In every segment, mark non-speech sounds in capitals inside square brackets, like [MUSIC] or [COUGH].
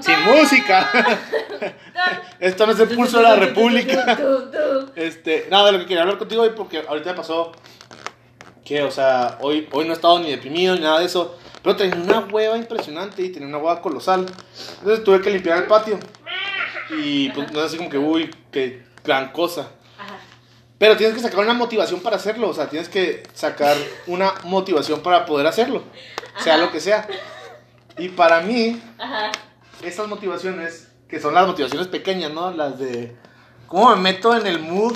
Sin música. [LAUGHS] Esto no es el pulso de la República. [LAUGHS] Este, nada, de lo que quería hablar contigo hoy, porque ahorita me pasó que, o sea, hoy, hoy no he estado ni deprimido ni nada de eso, pero tenía una hueva impresionante y tenía una hueva colosal. Entonces tuve que limpiar el patio. Y pues no es así como que, uy, qué gran cosa. Pero tienes que sacar una motivación para hacerlo, o sea, tienes que sacar una motivación para poder hacerlo, sea Ajá. lo que sea. Y para mí, Ajá. estas motivaciones, que son las motivaciones pequeñas, ¿no? Las de cómo me meto en el mood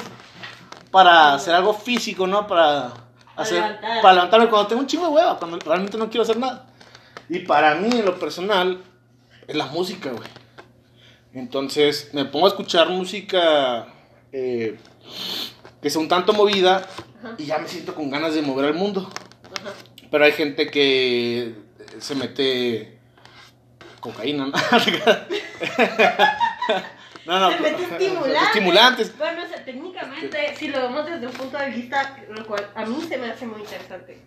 para hacer algo físico, ¿no? Para hacer levantar. para levantarme cuando tengo un chingo de hueva, cuando realmente no quiero hacer nada. Y para mí, en lo personal, es la música, güey. Entonces, me pongo a escuchar música eh, que sea un tanto movida y ya me siento con ganas de mover al mundo. Ajá. Pero hay gente que se mete cocaína, ¿no? [LAUGHS] no, no, Se mete estimulantes. estimulantes. Bueno, o sea, técnicamente, si lo vemos desde un punto de vista, lo cual a mí se me hace muy interesante.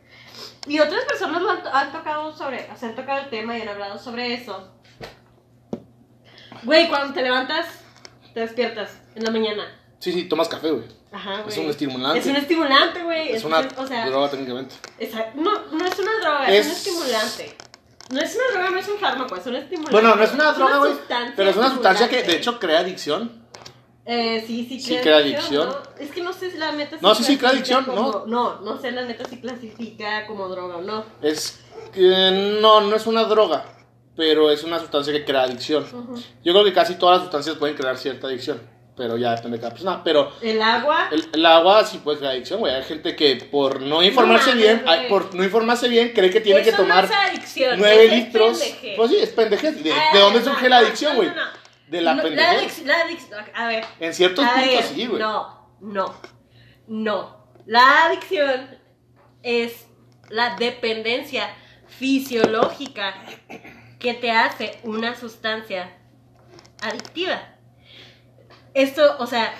Y otras personas lo han, han tocado sobre, o sea, han tocado el tema y han hablado sobre eso. Güey, cuando te levantas, te despiertas en la mañana. Sí, sí, tomas café, güey. Ajá, güey. Es un estimulante. Es un estimulante, güey. Es una Entonces, o sea, droga técnicamente. esa- no, no es una droga, es, un Es- estimulante. No es una droga, no es un fármaco, es un estimulante. Bueno, no es una droga, güey. Pero es una sustancia que de hecho crea adicción. Eh, sí, sí, Sí crea adicción. ¿no? Es que no sé si la neta No, sí, sí crea adicción, como- No, no sé la neta si clasifica como droga o no. Es que no, no es una droga, pero es una sustancia que crea adicción. Yo creo que casi todas las sustancias pueden crear cierta adicción, pero ya depende de cada persona. Pero El agua. el, el agua sí puede crear adicción, güey. Hay gente que por no informarse bien, por no informarse bien, cree que tiene que Eso tomar No es adicción. 9 eso es litros. pendejez. Pues sí, es pendejez. ¿De, Ah, de dónde no, surge no, la adicción, güey? De la pendejez. la adicción. A ver. En ciertos puntos sí, güey. No, no, no. La adicción es la dependencia fisiológica que te hace una sustancia adictiva. Esto, o sea,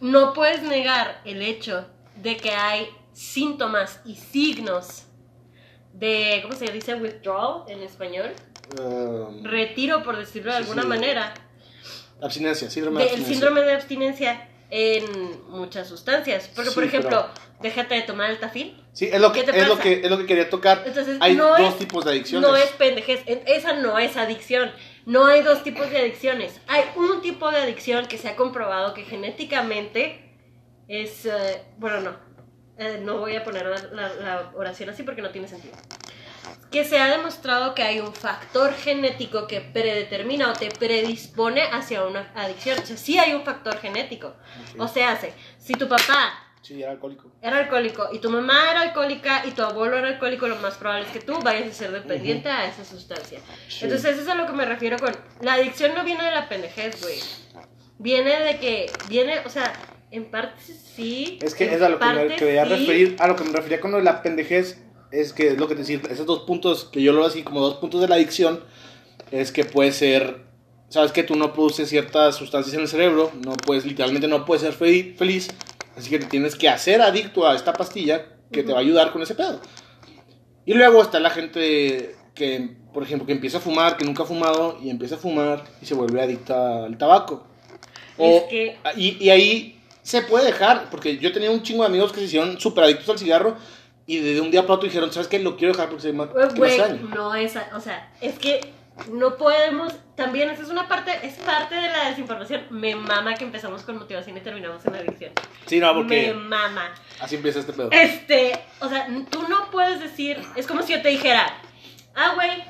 no puedes negar el hecho de que hay síntomas y signos de, ¿cómo se dice? Withdrawal en español. Um, Retiro, por decirlo de Sí, alguna sí. manera, abstinencia, síndrome de abstinencia. síndrome de abstinencia en muchas sustancias. Porque, por ejemplo, déjate de tomar el tafil. Sí, es lo que, ¿Qué te es lo que, es lo que quería tocar. Entonces, Hay no dos es- tipos de adicciones. No es pendejez, en- esa no es adicción. No hay dos tipos de adicciones. Hay un tipo de adicción que se ha comprobado que genéticamente es... eh, bueno, no. Eh, no voy a poner la, la- la oración así porque no tiene sentido. Que se ha demostrado que hay un factor genético que predetermina o te predispone hacia una adicción. O sea, sí hay un factor genético. Ok. O sea, hace, si tu papá Sí, era alcohólico. era alcohólico y tu mamá era alcohólica y tu abuelo era alcohólico, lo más probable es que tú vayas a ser dependiente a esa sustancia. Sí. Entonces, eso es a lo que me refiero con. La adicción no viene de la pendejez, güey. Viene de que. Viene, o sea, en parte sí. Es que es a lo que me quería sí. referir, a lo que me refería con lo de la pendejez, es que es lo que te decía, esos dos puntos, que yo lo veo así como dos puntos de la adicción, es que puede ser, sabes que tú no produces ciertas sustancias en el cerebro, no puedes, literalmente no puedes ser fe- feliz, así que te tienes que hacer adicto a esta pastilla que te va a ayudar con ese pedo. Y luego está la gente que, por ejemplo, que empieza a fumar, que nunca ha fumado, y empieza a fumar y se vuelve adicta al tabaco. Es O- que- y, y ahí se puede dejar, porque yo tenía un chingo de amigos que se hicieron súper adictos al cigarro y de un día para otro dijeron, ¿sabes qué? Lo quiero dejar porque se me, daño". no es, o sea, es que no podemos, también esa es una parte, es parte de la desinformación. Me mama que empezamos con motivación y terminamos en adicción. Sí, no, Me porque mama. así empieza este pedo. Este, o sea, tú no puedes decir, es como si yo te dijera, ah, güey,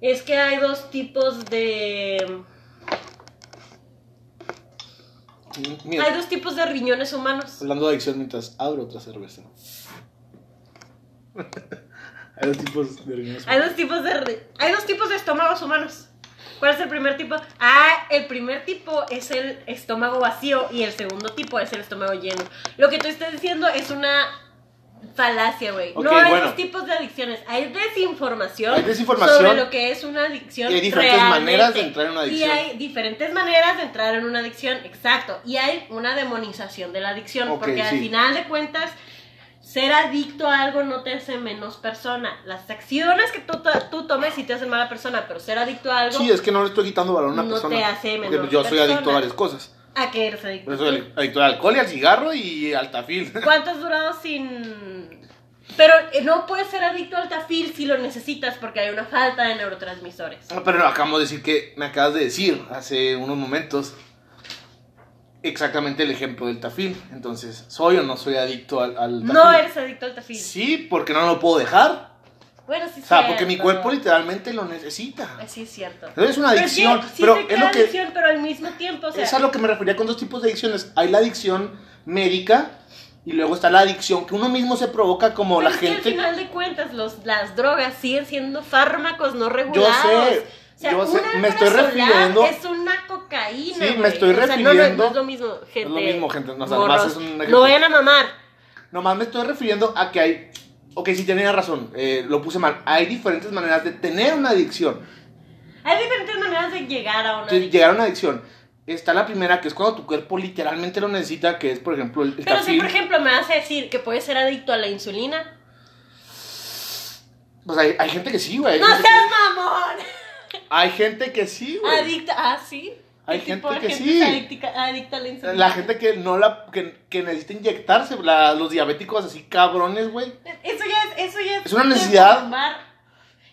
es que hay dos tipos de, Mira, hay dos tipos de riñones humanos. hablando de adicción mientras abro otra cerveza. [LAUGHS] Hay dos tipos de riñones. Hay dos tipos de, hay dos tipos de estómagos humanos. ¿Cuál es el primer tipo? Ah, el primer tipo es el estómago vacío y el segundo tipo es el estómago lleno. Lo que tú estás diciendo es una falacia, güey. Ok, no hay bueno. dos tipos de adicciones. Hay desinformación, Hay desinformación. sobre lo que es una adicción. Y hay diferentes realmente. maneras de entrar en una adicción. Y hay diferentes maneras de entrar en una adicción, exacto. Y hay una demonización de la adicción, Ok, porque al sí. final de cuentas ser adicto a algo no te hace menos persona. Las acciones que tú, tú tomes sí te hacen mala persona, pero ser adicto a algo Sí, es que no le estoy quitando valor a una No persona. te hace porque menor yo soy adicto a persona. varias cosas. a que eres adicto. Yo soy adicto al alcohol y al cigarro y al tafil. [LAUGHS] ¿Cuánto has durado sin...? Pero eh, no puedes ser adicto al tafil si lo necesitas porque hay una falta de neurotransmisores. Ah, Pero acabamos de decir que me acabas de decir hace unos momentos exactamente el ejemplo del tafil. Entonces, ¿soy o no soy adicto al, al tafil? No eres adicto al tafil. Sí, porque no lo puedo dejar. Bueno, sí O sea, porque mi cuerpo literalmente lo necesita. Sí, es cierto. Es una Pero sí, adicción, sí pero es lo que adicción, pero al mismo tiempo, o sea, es a lo que me refería con dos tipos de adicciones. Hay la adicción médica y luego está la adicción que uno mismo se provoca como pero la es que gente. al final de cuentas los, las drogas siguen siendo fármacos no Yo regulados. sé, O sea, yo sé, me estoy refiriendo- Es una cocaína. Sí, me estoy O sea, no, no, refiriendo- no es lo mismo, gente. lo mismo, gente, no, o sea, morros. nomás es un ejemplo. no vayan a mamar. Nomás me estoy refiriendo a que hay. Ok, sí tenía razón, eh, lo puse mal. Hay diferentes maneras de tener una adicción. Hay diferentes maneras de llegar a una de adicción. llegar a una adicción. Está la primera, que es cuando tu cuerpo literalmente lo necesita, que es, por ejemplo, el, el Pero si, por ejemplo, me vas a decir que puedes ser adicto a la insulina. Pues hay, hay gente que sí, güey. ¡No seas que- mamón! Hay gente que sí, güey. Adicta. Ah, sí. Hay ¿Qué gente que gente sí. adicta, adicta a la? La gente que no la que, que necesita inyectarse, la- los diabéticos así cabrones, güey. Eso ya es, eso ya es, Es una necesidad.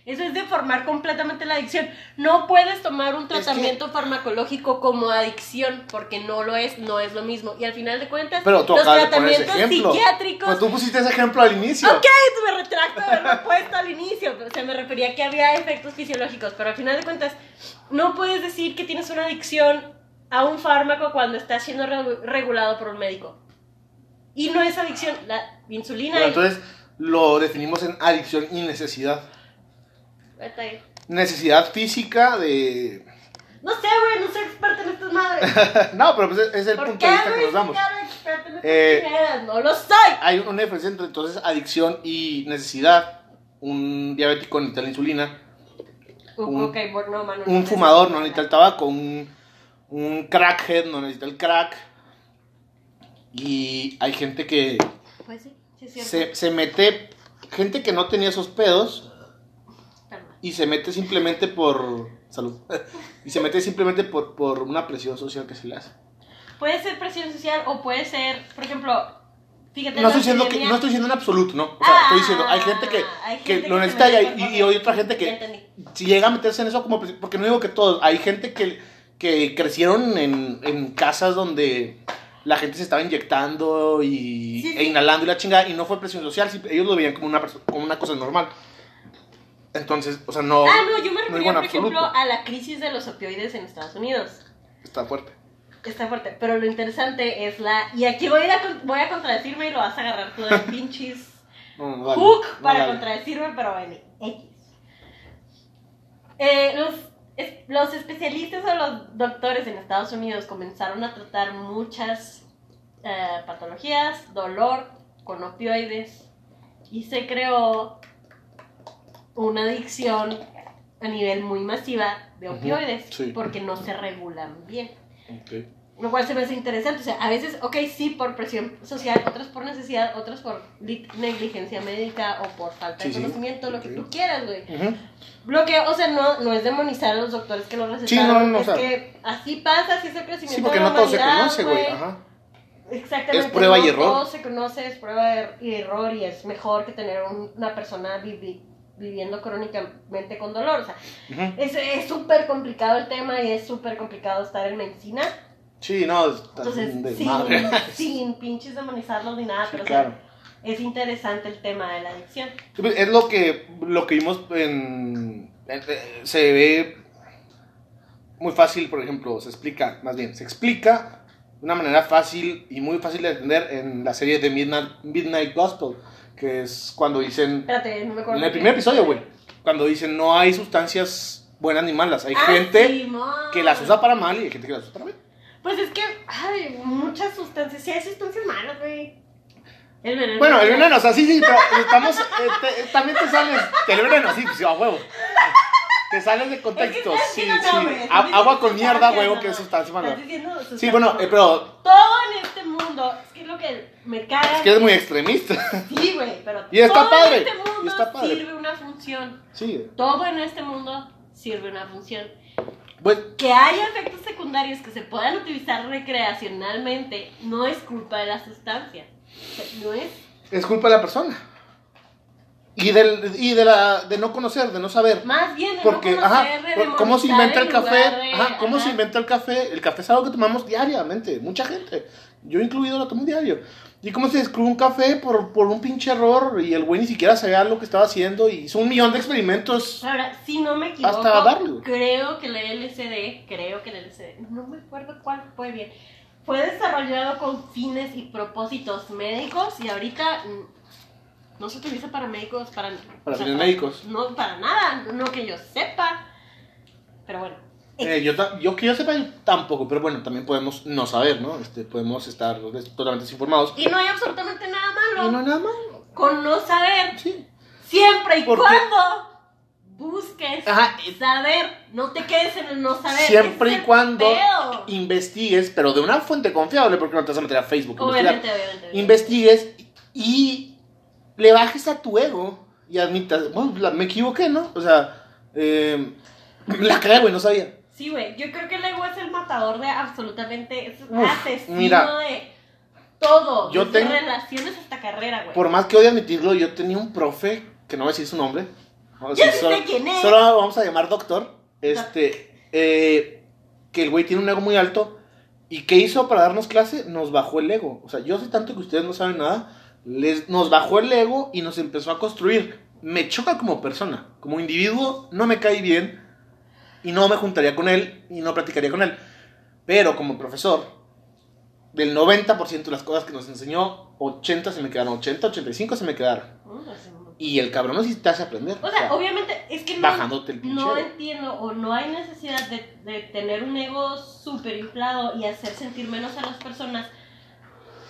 Eso es deformar completamente la adicción. No puedes tomar un que- tratamiento farmacológico como adicción, porque no lo es, no es lo mismo. Y al final de cuentas, Pero tú los de tratamientos psiquiátricos. Pues tú pusiste ese ejemplo al inicio. Ok, me retracto de haberlo puesto al inicio. O sea, me refería a que había efectos fisiológicos, pero al final de cuentas, no puedes decir que tienes una adicción a un fármaco cuando está siendo re- regulado por un médico. Y no es adicción, la insulina. Bueno, entonces lo definimos en adicción y necesidad. Necesidad física de. No sé, güey, no soy experta en estas madres. [LAUGHS] no, pero pues es el ¿Por punto de vista que nos damos. Eh? No lo soy. Hay una diferencia entre entonces adicción y necesidad. Un diabético necesita la insulina. un- ok, bueno, no, mano, Un no fumador no necesita el tabaco. Un, un crackhead no necesita el crack. Y hay gente que Pues sí, sí se, se mete. Gente que no tenía esos pedos. Y se mete simplemente por. Salud. Y se mete simplemente por, por una presión social que se le hace. Puede ser presión social o puede ser, por ejemplo, fíjate. No estoy diciendo que no estoy diciendo en absoluto, ¿no? O sea, Ah, estoy diciendo, hay gente que, hay que gente lo que se necesita y y, y hay otra gente que si llega a meterse en eso como porque no digo que todos, hay gente que, que crecieron en, en casas donde la gente se estaba inyectando y, Sí, sí. e inhalando y la chingada y no fue presión social, ellos lo veían como una como una cosa normal. Entonces, o sea, no Ah, no, yo me refería, por ejemplo, a la crisis de los opioides en Estados Unidos. Está fuerte. Está fuerte, pero lo interesante es la... Y aquí voy a, voy a contradecirme y lo vas a agarrar tú de [LAUGHS] pinches No, hook no, para contradecirme, pero bueno, X. Eh, los, es- los especialistas o los doctores en Estados Unidos comenzaron a tratar muchas eh, patologías, dolor con opioides y se creó una adicción a nivel muy masiva de opioides sí. porque no se regulan bien. Lo cual se me hace interesante. O sea, a veces, ok, sí, por presión social, otras por necesidad, otras por li- negligencia médica o por falta Sí, de sí. conocimiento, lo que tú quieras, güey. Lo que, o sea, no, no es demonizar a los doctores que lo recetaron. no, no, es o sea- que así pasa, así es el crecimiento Sí, porque de la no todo se conoce, güey. Ajá. Exactamente. Es prueba y no error. Todo se conoce, es prueba y error y es mejor que tener un- una persona vivi- viviendo crónicamente con dolor. O sea, Ujú. es es súper complicado el tema y es súper complicado estar en medicina. Sí, no, está Entonces, sin, [LAUGHS] [LAUGHS] sin pinches demonizarlos ni nada, Sí, pero o sea, claro. es interesante el tema de la adicción. Pues, Es lo que, lo que vimos en, en- eh, Se ve muy fácil, por ejemplo, se explica, más bien, se explica de una manera fácil y muy fácil de entender en la serie de Midnight, Midnight Gospel, que es cuando dicen, Espérate, no me acuerdo. en el primer episodio, güey, cuando dicen no hay sustancias buenas ni malas, hay Ah, gente que las usa para mal y hay gente que las usa para bien. Pues es que, ay, muchas sustancias, sí hay sustancias malas, güey. El veneno. Bueno, el veneno, o sea, sí, sí, pero estamos, eh, te- también te sales, el veneno, sí, pues, a huevo. Te sales de contexto, Es que sí, sí. A- agua con mierda, huevo, que es sustancia mala. Diciendo Sí, bueno, eh, pero Todo en este mundo, es que es lo que me caga. Es que eres muy extremista. Sí, güey, pero Y está todo padre, en este mundo y está padre. sirve una función. Sí. Todo en este mundo sirve una función. Pues, Que haya efectos secundarios que se puedan utilizar recreacionalmente no es culpa de la sustancia. O sea, No es. es culpa de la persona. Y, del, y de, la, de no conocer, de no saber. Más bien de Porque, no ajá, conocer, de por- ¿cómo se inventa el café? de- Ajá, ¿cómo se ajá. inventa el café? El café es algo que tomamos diariamente, mucha gente. Yo incluido lo tomo diario. ¿Y cómo se descubrió un café por, por un pinche error? Y el güey ni siquiera sabía lo que estaba haciendo y hizo un millón de experimentos. Ahora, si no me equivoco, Hasta darle. creo que el LSD, creo que el LSD, no me acuerdo cuál fue bien, fue desarrollado con fines y propósitos médicos y ahorita no se utiliza para médicos, para... Para fines médicos. No, para nada, no que yo sepa. Pero bueno. Eh, yo, yo que yo sepa yo tampoco, pero bueno, también podemos no saber, ¿no? Este, podemos estar totalmente desinformados. Y no hay absolutamente nada malo Y no hay nada malo. con no saber, Sí. siempre y Porque- cuando busques Ajá, saber, no te quedes en el no saber. Siempre y cuando investigues, pero de una fuente confiable, porque no te vas a meter a Facebook. investigar. Obviamente, obviamente. obviamente. investigues y le bajes a tu ego y admitas, bueno, la- me equivoqué, ¿no? O sea, eh, la cagué, güey, no sabía. Sí, güey, yo creo que el ego es el matador de absolutamente, es Uf, asesino mira. de todo, Yo desde tengo- relaciones hasta carrera, güey. Por más que odie admitirlo, yo tenía un profe, que no voy a decir su nombre. Vamos a Ya decir, sé solo, quién es. solo vamos a llamar doctor. Este, eh, que el güey tiene un ego muy alto. ¿Y qué hizo para darnos clase? Nos bajó el ego. O sea, yo sé tanto que ustedes no saben nada. Les, nos bajó el ego y nos empezó a construir. Me choca como persona. Como individuo, no me cae bien. Y no me juntaría con él y no platicaría con él. Pero como profesor, del 90% de las cosas que nos enseñó, 80 se me quedaron. 80, 85 se me quedaron. Mm, así. Y el cabrón no sí te hace aprender. O sea, obviamente, es que no, el no entiendo o no hay necesidad de, de tener un ego súper inflado y hacer sentir menos a las personas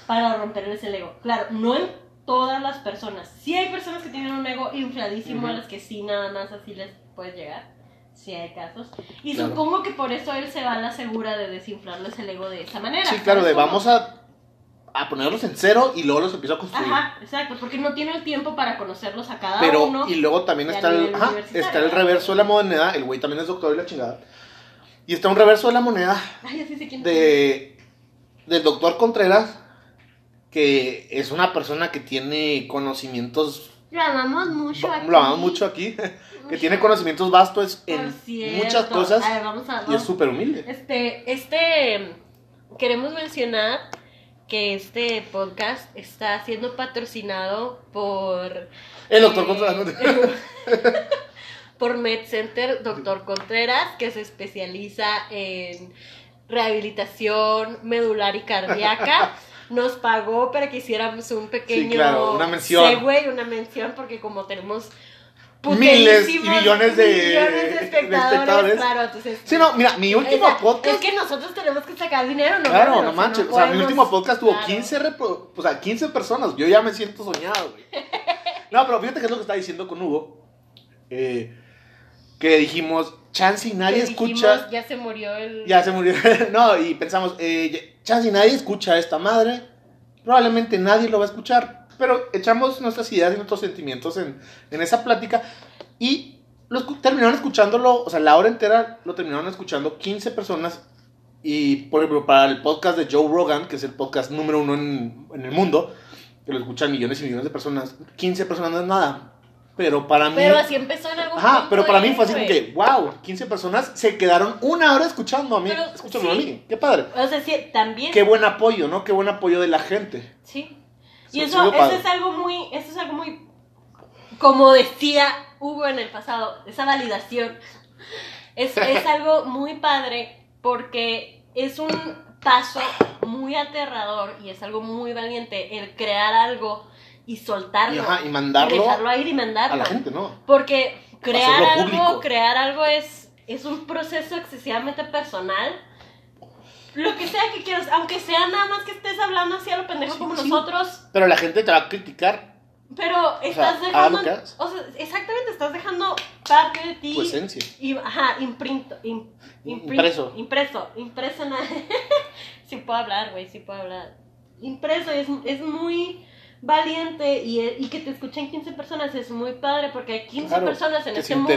para romperles el ego. Claro, no en todas las personas. Sí hay personas que tienen un ego infladísimo a las que sí nada más así les puede llegar. Sí hay casos. Y Claro. supongo que por eso él se va a la segura de desinflarles el ego de esa manera. Sí, claro, de vamos a, a ponerlos en cero y luego los empiezo a construir. Ajá, exacto, porque no tiene el tiempo para conocerlos a cada Pero, uno. y luego también está el, ajá, está el reverso de la moneda. El güey también es doctor y la chingada. Y está un reverso de la moneda Ay, así es. de, del doctor Contreras, que es una persona que tiene conocimientos, Lo amamos mucho aquí. lo amamos mucho aquí, [LAUGHS] que tiene conocimientos vastos en cierto. muchas cosas A ver, vamos a... y es súper humilde. Este, este, queremos mencionar que este podcast está siendo patrocinado por... El doctor eh, Contreras. [LAUGHS] por MedCenter Doctor Contreras, que se especializa en rehabilitación medular y cardíaca. [LAUGHS] Nos pagó para que hiciéramos un pequeño claro, una mención. segue, una mención, porque como tenemos Miles y millones de- millones de de espectadores, espectadores. claro, entonces Sí, no, mira, mi último o sea, podcast... Es que nosotros tenemos que sacar dinero, ¿no? Claro, no manches. o sea, mi último podcast tuvo claro. 15, repro- o sea, 15 personas. Yo ya me siento soñado, güey. [LAUGHS] No, pero fíjate qué es lo que está diciendo con Hugo. Eh, que dijimos, chance y nadie Que dijimos, escucha. ya se murió el. Ya se murió. [LAUGHS] no, y pensamos, eh, chance y nadie escucha a esta madre. Probablemente nadie lo va a escuchar. Pero echamos nuestras ideas y nuestros sentimientos en, en esa plática. Y los terminaron escuchándolo, o sea, la hora entera lo terminaron escuchando 15 personas. Y, por ejemplo, para el podcast de Joe Rogan, que es el podcast número uno en, en el mundo, que lo escuchan millones y millones de personas, 15 personas no es nada. Pero para mí... Pero así empezó en algún Ajá, punto pero para mí fue así como que, wow, 15 personas se quedaron una hora escuchando a mí. Pero, Escúchame a mí, qué padre. O sea, sí, también. Qué buen apoyo, ¿no? Qué buen apoyo de la gente. Sí. Y eso, eso es algo muy, eso es algo muy, como decía Hugo en el pasado, esa validación es, [LAUGHS] es algo muy padre porque es un paso muy aterrador y es algo muy valiente el crear algo y soltarlo Y, ajá, y y mandarlo dejarlo ir y a mandarlo. la gente, ¿no? Porque crear algo, público. crear algo es, es un proceso excesivamente personal. Lo que sea que quieras, aunque sea nada más que estés hablando así a lo pendejo Sí, como sí. nosotros, Pero la gente te va a criticar pero estás dejando, o sea, exactamente, estás dejando parte de ti. tu esencia. y, ajá, imprinto, im- In- imprint- impreso. Impreso, impreso la- [LAUGHS] sí puedo hablar, güey, sí puedo hablar. impreso. Es, es muy valiente y, y que te escuchen 15 personas es muy padre porque hay 15 Claro, personas en este mundo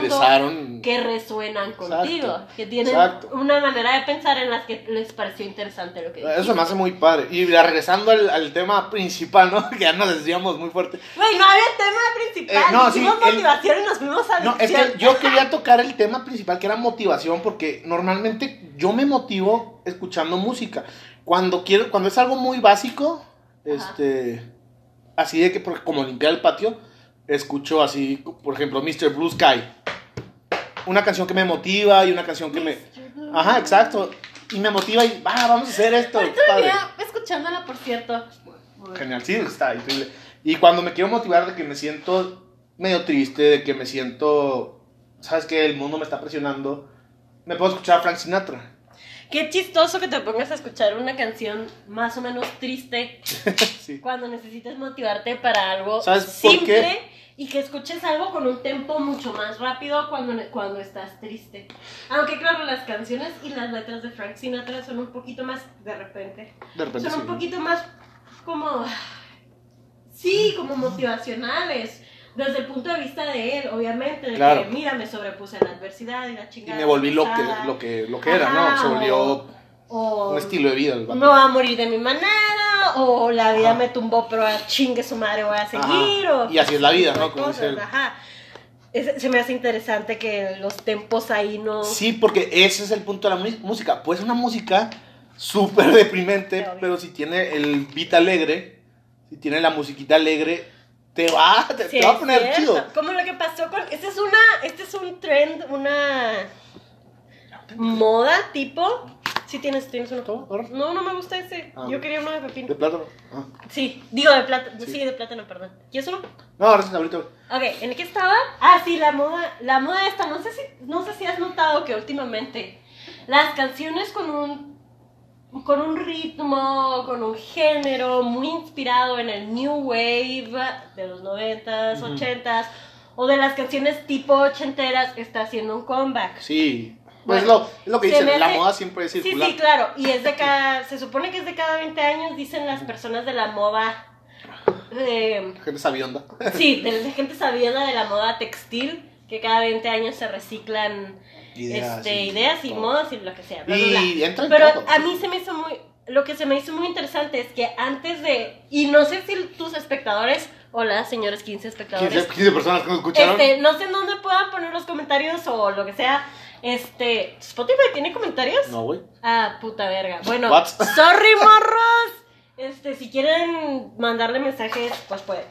que resuenan Exacto, contigo, que tienen exacto. una manera de pensar en las que les pareció interesante lo que dijiste. Eso me hace muy padre. Y regresando al, al tema principal, ¿no? [LAUGHS] Que ya nos desviamos muy fuerte. Güey, no había tema principal. Eh, no, sí, Hicimos el- motivación y nos fuimos a No, es que yo quería tocar el tema principal que era motivación porque normalmente yo me motivo escuchando música. Cuando quiero, cuando es algo muy básico, este, así de que como limpiar el patio, escucho así, por ejemplo, Mr. Blue Sky. Una canción que me motiva y una canción que me... Ajá, exacto. Y me motiva y, va, vamos a hacer esto. Padre. escuchándola, por cierto. Genial, sí, está increíble. Y cuando me quiero motivar de que me siento medio triste, de que me siento, ¿sabes qué? El mundo me está presionando, me puedo escuchar a Frank Sinatra. Qué chistoso que te pongas a escuchar una canción más o menos triste [LAUGHS] sí. cuando necesitas motivarte para algo ¿Sabes por simple qué? y que escuches algo con un tempo mucho más rápido cuando, cuando estás triste. Aunque claro, las canciones y las letras de Frank Sinatra son un poquito más de repente. De repente Son sí. un poquito más como sí, como motivacionales. Desde el punto de vista de él, obviamente, de Claro. que mira, me sobrepuse a la adversidad y la Y chingada. me volví lo que, pesada", lo que, lo que era, ¿no? Se volvió o- un estilo de vida. el no va a morir de mi manera, o la vida Ajá. me tumbó, pero a chingue su madre voy a seguir, Ajá. o Y así es la vida, ¿no? Como dice ajá. Es- se me hace interesante que los tempos ahí no... Sí, porque ese es el punto de la música. Pues una música súper deprimente, pero si tiene el beat alegre, si tiene la musiquita alegre, te va, te, Sí, te va a poner chido. Como lo que pasó con... Este es una... Este es un trend, una... Moda tipo... Sí, tienes, tienes uno. ¿Cómo? No, no me gusta ese. Ah. Yo quería uno de pepino. De plátano. Ah. Sí, digo de plátano. Sí. Sí. de plátano, perdón. ¿Quieres uno? No, ahora sí, ahorita. Ok, ¿en qué estaba? Ah, sí, la moda, la moda esta, no sé si, no sé si has notado que últimamente las canciones con un con un ritmo, con un género muy inspirado en el new wave de los 90s, Ujú. 80s o de las canciones tipo ochenteras está haciendo un comeback. Sí. Pues Bueno, lo, es lo que dicen, la moda siempre es Sí, circular. sí, claro, y es de [LAUGHS] cada se supone que es de cada 20 años dicen las personas de la moda eh, Gente sabionda. Sí, de [LAUGHS] gente sabida de la moda textil, que cada 20 años se reciclan Ideas este, y ideas y modas y lo que sea. bla, Y bla, bla. entra en Pero todo. a mí se me hizo muy... Lo que se me hizo muy interesante es que antes de... Y no sé si tus espectadores... Hola, señores 15 espectadores. 15, 15 personas que nos escucharon. Este, no sé en dónde puedan poner los comentarios o lo que sea. Este, ¿Spotify tiene comentarios? No, güey. Ah, puta verga. Bueno, What? [LAUGHS] sorry, morros. Este, si quieren mandarle mensajes, pues pueden.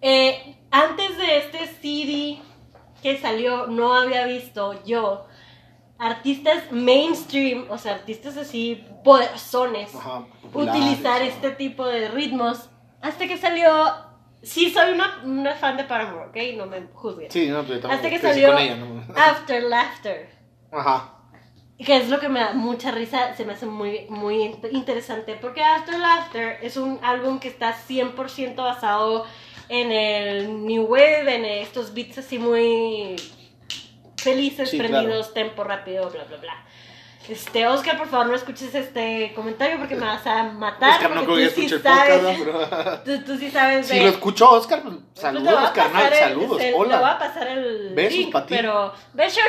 Eh, antes de este CD que salió, no había visto yo artistas mainstream, o sea, artistas así poderosones, Ajá, utilizar ajá. este tipo de ritmos. Hasta que salió. Sí, soy una, una fan de Paramore, ¿ok? No me juzguen. Sí, no, pero Hasta que salió con ella, ¿no? [LAUGHS] After Laughter. Ajá. Que es lo que me da mucha risa, se me hace muy, muy int- interesante. Porque After Laughter es un álbum que está 100% basado en el New Wave, en estos beats así muy felices, Sí, prendidos, tempo rápido, bla, bla, bla. Este, Oscar, por favor, no escuches este comentario porque me vas a matar. Oscar no creo que sí escuche el sabes, podcast, ¿no? Pero... [LAUGHS] tú, tú sí sabes Si de- lo escuchó Oscar, pues, pues saludos, carnal, el- saludos, voy a hola. pasar el Besos link, ti. pero besos,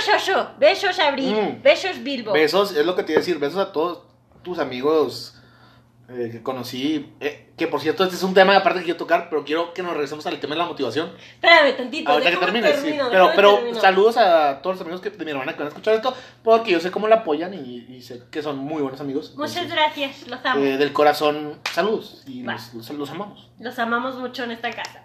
besos Abril, Mm. besos Bilbo. Besos, es lo que te iba a decir, besos a todos tus amigos eh, que conocí. eh, que por cierto, este es un tema aparte que quiero tocar, pero quiero que nos regresemos al tema de la motivación. Espérame tantito, Ahorita que déjame termines, sí. termino, Pero, pero termino. saludos a todos los amigos que, de mi hermana que van a escuchar esto, porque yo sé cómo la apoyan y, y sé que son muy buenos amigos. Muchas Entonces, gracias, los amo. eh, del corazón, saludos y los, los- los amamos. Los amamos mucho en esta casa.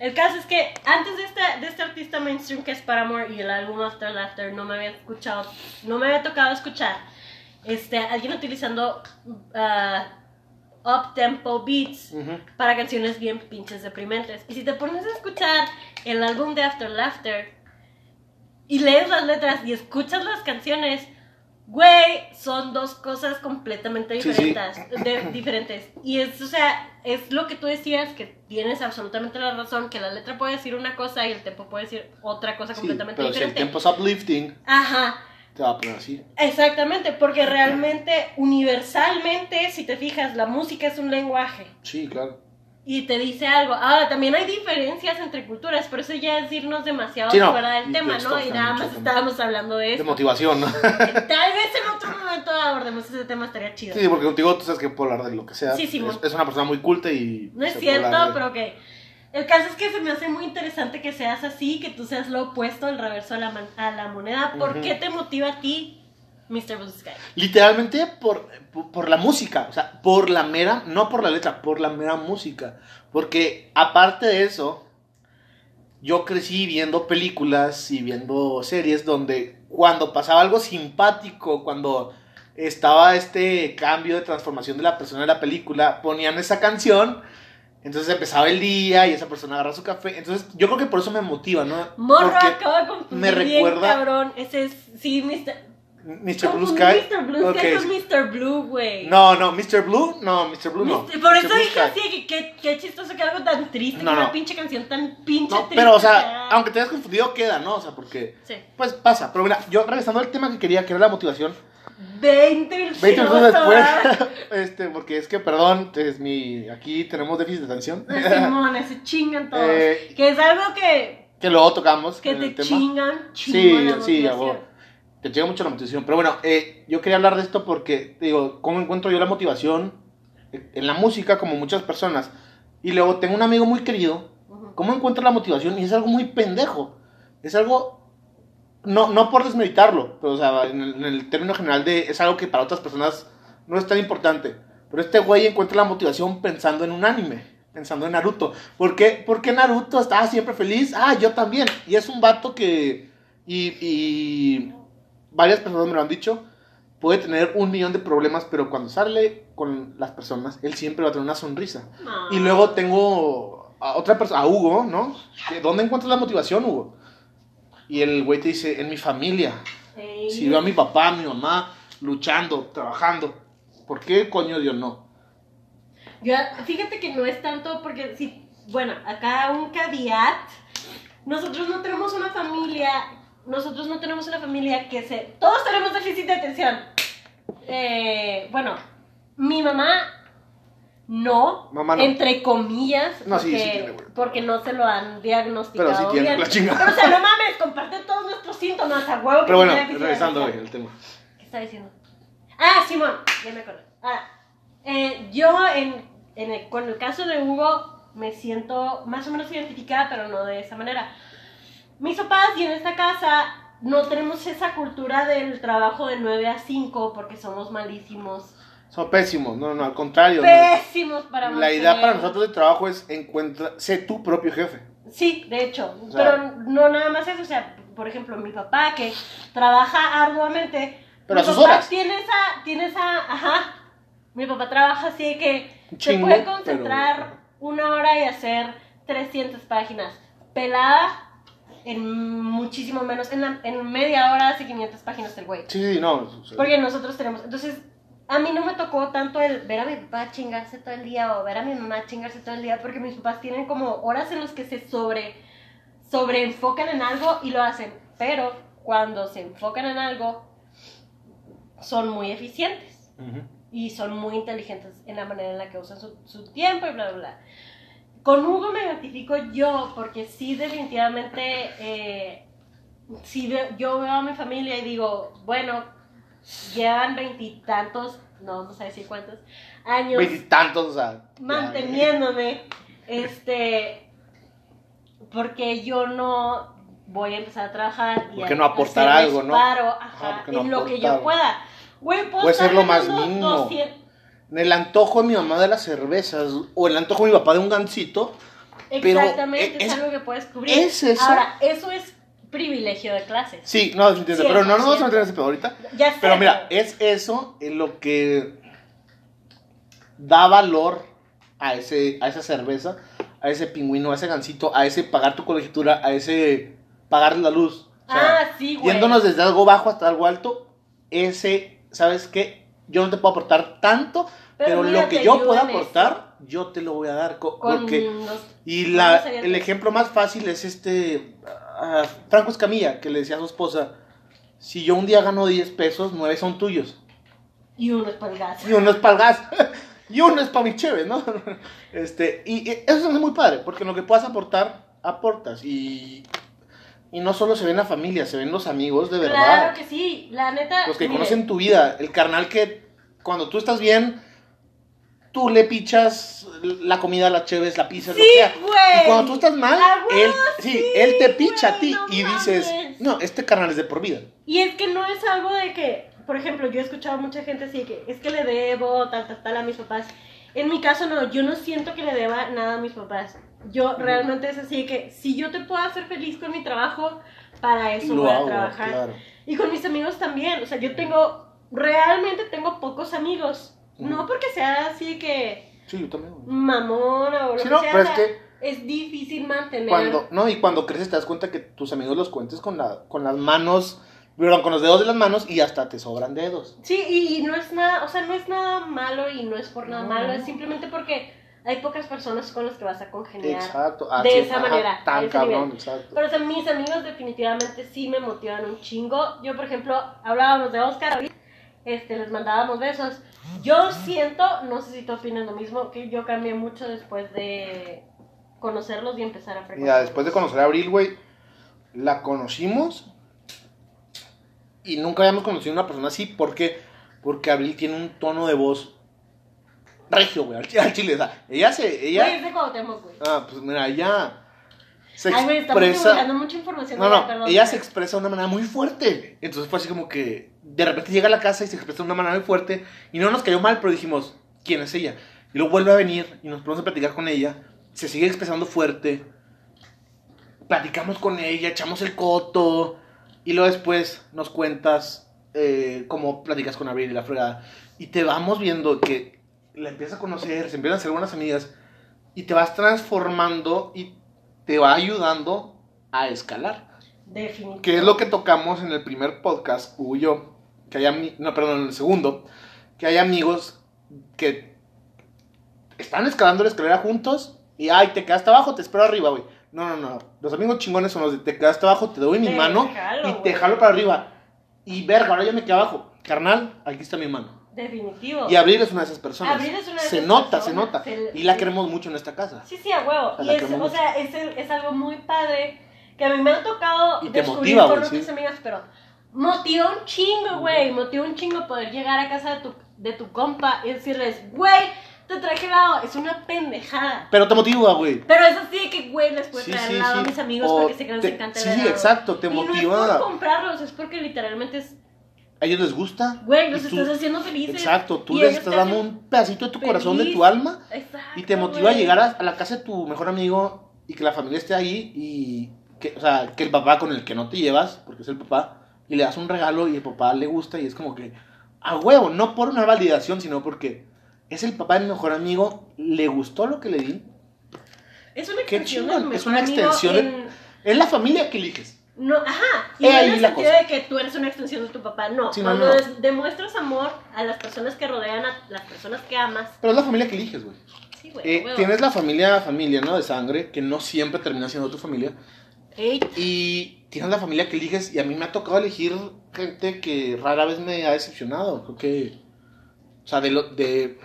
El caso es que antes de este, de este artista mainstream que es Paramore y el álbum After Laughter no me había escuchado, no me había tocado escuchar este, alguien utilizando ah, up-tempo beats para canciones bien pinches deprimentes. Y si te pones a escuchar el álbum de After Laughter y lees las letras y escuchas las canciones, güey, son dos cosas completamente Sí, sí. diferentes. de- diferentes. Y es, o sea, es lo que tú decías, que tienes absolutamente la razón, que la letra puede decir una cosa y el tempo puede decir otra cosa Sí, completamente pero si el diferente. tiempo es uplifting, Ajá. Te va a poner así. Exactamente, porque realmente, universalmente, si te fijas, la música es un lenguaje Sí, claro. y te dice algo. Ahora, también hay diferencias entre culturas, pero eso ya es irnos demasiado Sí, no, fuera del tema, esto ¿no? Y nada más estábamos hablando de De eso. motivación, ¿no? [LAUGHS] Tal vez en otro [LAUGHS] momento abordemos ese tema, estaría chido. Sí, porque contigo tú sabes que puedo hablar de lo que sea. Sí, Simón. es, es una persona muy culta y... No es cierto, de- pero que el caso es que se me hace muy interesante que seas así, que tú seas lo opuesto, el reverso a la, man- a la moneda. ¿Por qué te motiva a ti, Mr. Blue Sky? Literalmente por, por, por la música, o sea, por la mera, no por la letra, por la mera música. Porque aparte de eso, yo crecí viendo películas y viendo series donde cuando pasaba algo simpático, cuando estaba este cambio de transformación de la persona en la película, ponían esa canción. Entonces empezaba el día y esa persona agarra su café. Entonces yo creo que por eso me motiva, ¿no? Morro acaba de confundir me bien, recuerda- cabrón. Ese es, sí, Mr. Mr. Blue Sky. Mr. Blue Ok. Sky con Mr. Blue, güey. No, no, Mr. Blue, no, Mr. Blue no. Por Mr. eso dije así, que qué, chistoso que algo tan triste, No, que una no. pinche canción tan pinche No, triste. pero, o sea, sea. aunque te hayas confundido, queda, ¿no? O sea, porque, Sí. pues pasa. Pero mira, yo regresando al tema que quería, que era la motivación, 20 minutos. 20 minutos después, [LAUGHS] este, porque es que, perdón, es mi, aquí tenemos déficit de atención, Simón, [LAUGHS] se chingan todos. Eh, que es algo que, que luego tocamos que te chingan, Sí, la sí, a motivación. huevo. Te llega mucho la motivación. Pero bueno, eh, yo quería hablar de esto porque, digo, ¿cómo encuentro yo la motivación en la música como muchas personas? Y luego tengo un amigo muy querido. ¿Cómo encuentra la motivación? Y es algo muy pendejo. Es algo. No, no por desmeditarlo, pero o sea, en el, en el término general de. Es algo que para otras personas no es tan importante. Pero este güey encuentra la motivación pensando en un anime. Pensando en Naruto. ¿Por qué? Porque Naruto estaba siempre feliz. Ah, yo también. Y es un vato que. Y, y varias personas me lo han dicho. Puede tener un millón de problemas, pero cuando sale con las personas, él siempre va a tener una sonrisa. Ah. Y luego tengo a otra persona, a Hugo, ¿no? ¿Dónde encuentras la motivación, Hugo? Y el güey te dice, en mi familia. Ey. Si veo a mi papá, a mi mamá luchando, trabajando, ¿por qué coño Dios no? Yo, fíjate que no es tanto porque, sí, bueno, acá un caveat. Nosotros no tenemos una familia, nosotros no tenemos una familia que se... Todos tenemos déficit de atención. Eh, bueno, mi mamá no, Mamá no. entre comillas, No, porque, sí tiene, güey. porque no se lo han diagnosticado Pero sí tiene, bien. la chingada. Pero, o sea, no mames, comparte todos nuestros síntomas a huevo. que Pero bueno, regresando al tema. ¿Qué está diciendo? Ah, Simón, ya me acuerdo. Ah, eh, yo en, en el, con el caso de Hugo me siento más o menos identificada, pero no de esa manera. Mis papás y en esta casa no tenemos esa cultura del trabajo de 9 a 5 porque somos malísimos. Son pésimos, no, no, al contrario. Pésimos para La idea para nosotros de trabajo es encuentra, sé tu propio jefe. Sí, de hecho. O sea- pero no nada más eso. O sea, por ejemplo, mi papá que trabaja arduamente. Pero a sus horas. Tiene esa, tiene esa, ajá. Mi papá trabaja así de que Un se chingo, puede concentrar pero- una hora y hacer 300 páginas. Pelada en muchísimo menos. En, la- en media hora hace 500 páginas el güey. Sí, sí, no. sea, Porque nosotros tenemos. Entonces, a mí no me tocó tanto el ver a mi papá chingarse todo el día o ver a mi mamá chingarse todo el día, porque mis papás tienen como horas en las que se sobre, sobre enfocan en algo y lo hacen. Pero cuando se enfocan en algo, son muy eficientes y son muy inteligentes en la manera en la que usan su, su tiempo y bla, bla, bla. Con Hugo me identifico yo porque sí definitivamente, eh, veo- yo veo a mi familia y digo, bueno, llevan veintitantos, no vamos a decir cuántos, años Veintitantos, o sea. manteniéndome, este, porque yo no voy a empezar a trabajar y ¿Por qué a- no aportar algo, no? paro, Ajá, ajá, ¿por qué no en lo que yo pueda. Güey, puedo Puede ser lo más mínimo. 200 En el antojo de mi mamá de las cervezas, o el antojo de mi papá de un gansito, Pero, Exactamente, es, es- algo que puedes cubrir. ¿es eso? Ahora, eso es privilegio de clases. Sí, no, definitivamente. Pero no nos vamos a 100%. meter en ese pedo ahorita. Ya sé, Pero mira, es eso en lo que da valor a, ese, a esa cerveza, a ese pingüino, a ese gansito, a ese pagar tu colegiatura, a ese pagar la luz. O sea, Ah, sí, güey. yéndonos desde algo bajo hasta algo alto, ese, ¿sabes qué? Yo no te puedo aportar tanto, Pero pero, mira, lo que yo pueda eso. aportar, yo te lo voy a dar. porque los- y ¿Cómo la, el- ejemplo más fácil es este ah, Franco Escamilla, que le decía a su esposa, Si yo un día gano 10 pesos, 9 son tuyos. Y uno es para el gas. Y uno es para el gas. [LAUGHS] y uno es para mi chévere, ¿no? [LAUGHS] Este, y, y eso es muy padre, porque en lo que puedas aportar, aportas. Y, y no solo se ven la familia, se ven los amigos de verdad. Claro que sí, la neta. Los que mire, conocen tu vida. El carnal que cuando tú estás bien, tú le pichas la comida, la chéves, la pizza, lo que sea. Y cuando tú estás mal, Ah, él, sí, sí, él te picha a ti no y dices, no, este carnal es de por vida. Y es que no es algo de que, por ejemplo, yo he escuchado a mucha gente así que es que le debo tal, tal, tal a mis papás. En mi caso no, yo no siento que le deba nada a mis papás. Yo realmente es así que si yo te puedo hacer feliz con mi trabajo, para eso Lo voy hago, a trabajar. claro. Y con mis amigos también, o sea, yo tengo, realmente tengo pocos amigos. No porque sea así de que Sí, yo también. mamona o lo Sí, que no, sea. pero es que es difícil mantener. cuando, no, y cuando creces te das cuenta que tus amigos los cuentes con, la, con las manos, perdón, con los dedos de las manos y hasta te sobran dedos. Sí, y, y no es nada, o sea, no es nada malo y no es por nada No, malo, es simplemente porque hay pocas personas con las que vas a congeniar. Exacto. de sí, esa ajá, manera, Tan cabrón, nivel. exacto. Pero, o sea, mis amigos definitivamente sí me motivan un chingo. Yo, por ejemplo, hablábamos de Oscar, ahorita, este, les mandábamos besos. Yo siento, no sé si tú opinas lo mismo, que yo cambié mucho después de conocerlos y empezar a Mira, frecuentar. después de conocer a Abril, güey, la conocimos y nunca habíamos conocido a una persona así. ¿Por qué? Porque Abril tiene un tono de voz regio, güey, al chi- al chile. O sea, ella se. Ella, Güey, es de Cuauhtémoc, güey. ah, pues mira, ella se Ay, güey, estamos expresa. mucha información. No, no, perdón, ella güey. se expresa de una manera muy fuerte. Entonces fue así como que de repente llega a la casa y se expresa de una manera muy fuerte. Y no nos cayó mal, pero dijimos, ¿quién es ella? Y luego vuelve a venir y nos ponemos a platicar con ella. Se sigue expresando fuerte. Platicamos con ella, echamos el coto. Y luego después nos cuentas eh, cómo platicas con Abril y la fregada. Y te vamos viendo que la empiezas a conocer, se empiezan a hacer buenas amigas. Y te vas transformando y te va ayudando a escalar. Definitivamente. Que es lo que tocamos en el primer podcast, Hugo y yo. Que hay no, perdón, en el segundo. Que hay amigos que están escalando la escalera juntos y, ay, te quedaste abajo, te espero arriba, güey. No, no, no. Los amigos chingones son los de te quedaste abajo, te doy mi Te mano jalo, y te jalo para arriba. Y verga, ahora yo me quedo abajo. Carnal, aquí está mi mano. Definitivo. Y Abril es una de esas personas. Abril es una de se esas nota, se personas. nota. Se- Y la queremos mucho en esta casa. Sí, sí, a huevo. A Y la es, o sea, es, algo muy padre que a mí me ha tocado Y te descubrir motiva, con güey, otras sí. amigas, pero motiva un chingo, güey. Motiva un chingo poder llegar a casa de tu, de tu compa y decirles, güey, te traje helado. Es una pendejada. Pero te motiva, güey. Pero es así de que, güey, les puedo Sí, traer sí, helado a sí. mis amigos O porque sé que les encanta el sí, helado. exacto, te y No motiva. es por comprarlos, es porque literalmente es, A ellos les gusta. güey, los tú- estás haciendo felices. Exacto, tú les estás dando un pedacito de tu corazón, de tu alma, Exacto, y te motiva a llegar a, a la casa de tu mejor amigo y que la familia esté ahí y que, o sea, que el papá con el que no te llevas, porque es el papá, y le das un regalo y el papá le gusta y es como que, a huevo, no por una validación, sino porque es el papá de mi mejor amigo, le gustó lo que le di. Es una Qué extensión chingón, del es una extensión en- Es la familia que eliges. No, ajá. Y no en el sentido cosa. de que tú eres una extensión de tu papá, no. Sí, no, Cuando no. des- demuestras amor a las personas que rodean, a las personas que amas. Pero es la familia que eliges, güey. Sí, güey. Eh, tienes la familia, familia, ¿no? De sangre, que no siempre termina siendo tu familia. Y tienes la familia que eliges y a mí me ha tocado elegir gente que rara vez me ha decepcionado. Creo que... O sea, de,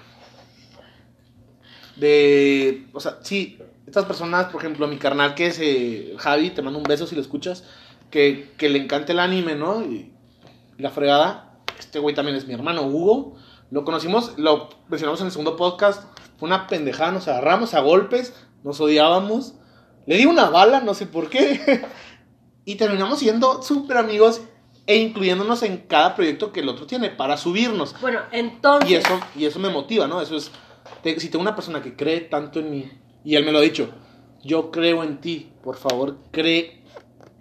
de... O sea, sí, estas personas, por ejemplo, mi carnal que es eh, Javi, te mando un beso si lo escuchas, que, que le encanta el anime, ¿no? Y la fregada. Este güey también es mi hermano Hugo. Lo conocimos, lo mencionamos en el segundo podcast. Fue una pendejada, nos agarramos a golpes, nos odiábamos. Le di una bala, no sé por qué. [LAUGHS] y terminamos siendo súper amigos e incluyéndonos en cada proyecto que el otro tiene para subirnos. bueno, entonces. Y eso, y eso me motiva, ¿no? Eso es. te- si tengo una persona que cree tanto en mí, y él me lo ha dicho, yo creo en ti, por favor, cree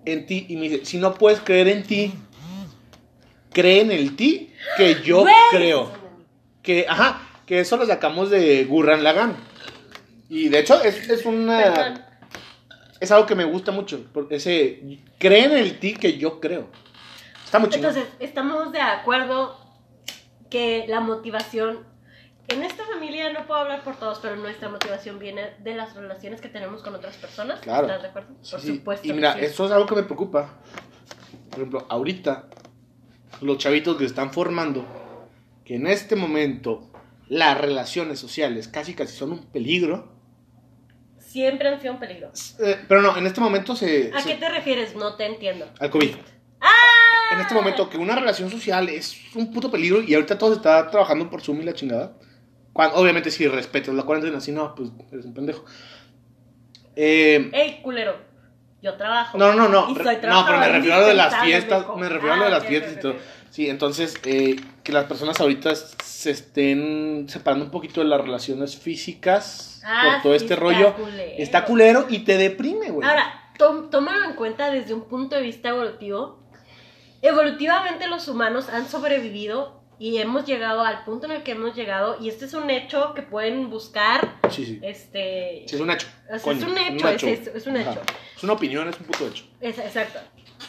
en ti. Y me dice, si no puedes creer en ti, cree en el ti que yo creo. Que, ajá, que eso lo sacamos de Gurran Lagan. Y de hecho, es, es una. Perdón. Es algo que me gusta mucho. Porque ese. Cree en el ti que yo creo. Está muy chingón. Entonces, estamos de acuerdo que la motivación. En esta familia no puedo hablar por todos, pero nuestra motivación viene de las relaciones que tenemos con otras personas. Claro. ¿Estás de acuerdo? Por Sí, supuesto. Y mira, sí. eso es algo que me preocupa. Por ejemplo, ahorita los chavitos que se están formando, que en este momento las relaciones sociales casi casi son un peligro. Siempre han sido un peligro. Eh, pero no, en este momento se... ¿A se- qué te refieres? No te entiendo. Al COVID. ¡Ah! En este momento que una relación social es un puto peligro y ahorita todo se está trabajando por Zoom y la chingada. Obviamente si respetas la cuarentena, si no, pues eres un pendejo. Eh, ¡Ey, culero! Yo trabajo. No, no, no. Y soy No, pero me refiero a lo de las fiestas. Me refiero a lo de Ah, las fiestas y todo. Sí, entonces, eh, que las personas ahorita se estén separando un poquito de las relaciones físicas Ah, por todo sí, este está rollo. culero. Está culero y te deprime, güey. Ahora, tó- tómalo en cuenta desde un punto de vista evolutivo. Evolutivamente los humanos han sobrevivido y hemos llegado al punto en el que hemos llegado y este es un hecho que pueden buscar Sí, sí. este Sí, es un hecho. O sea, Coño, es un hecho, es un Ajá. hecho. Es una opinión, es un puto hecho. es- exacto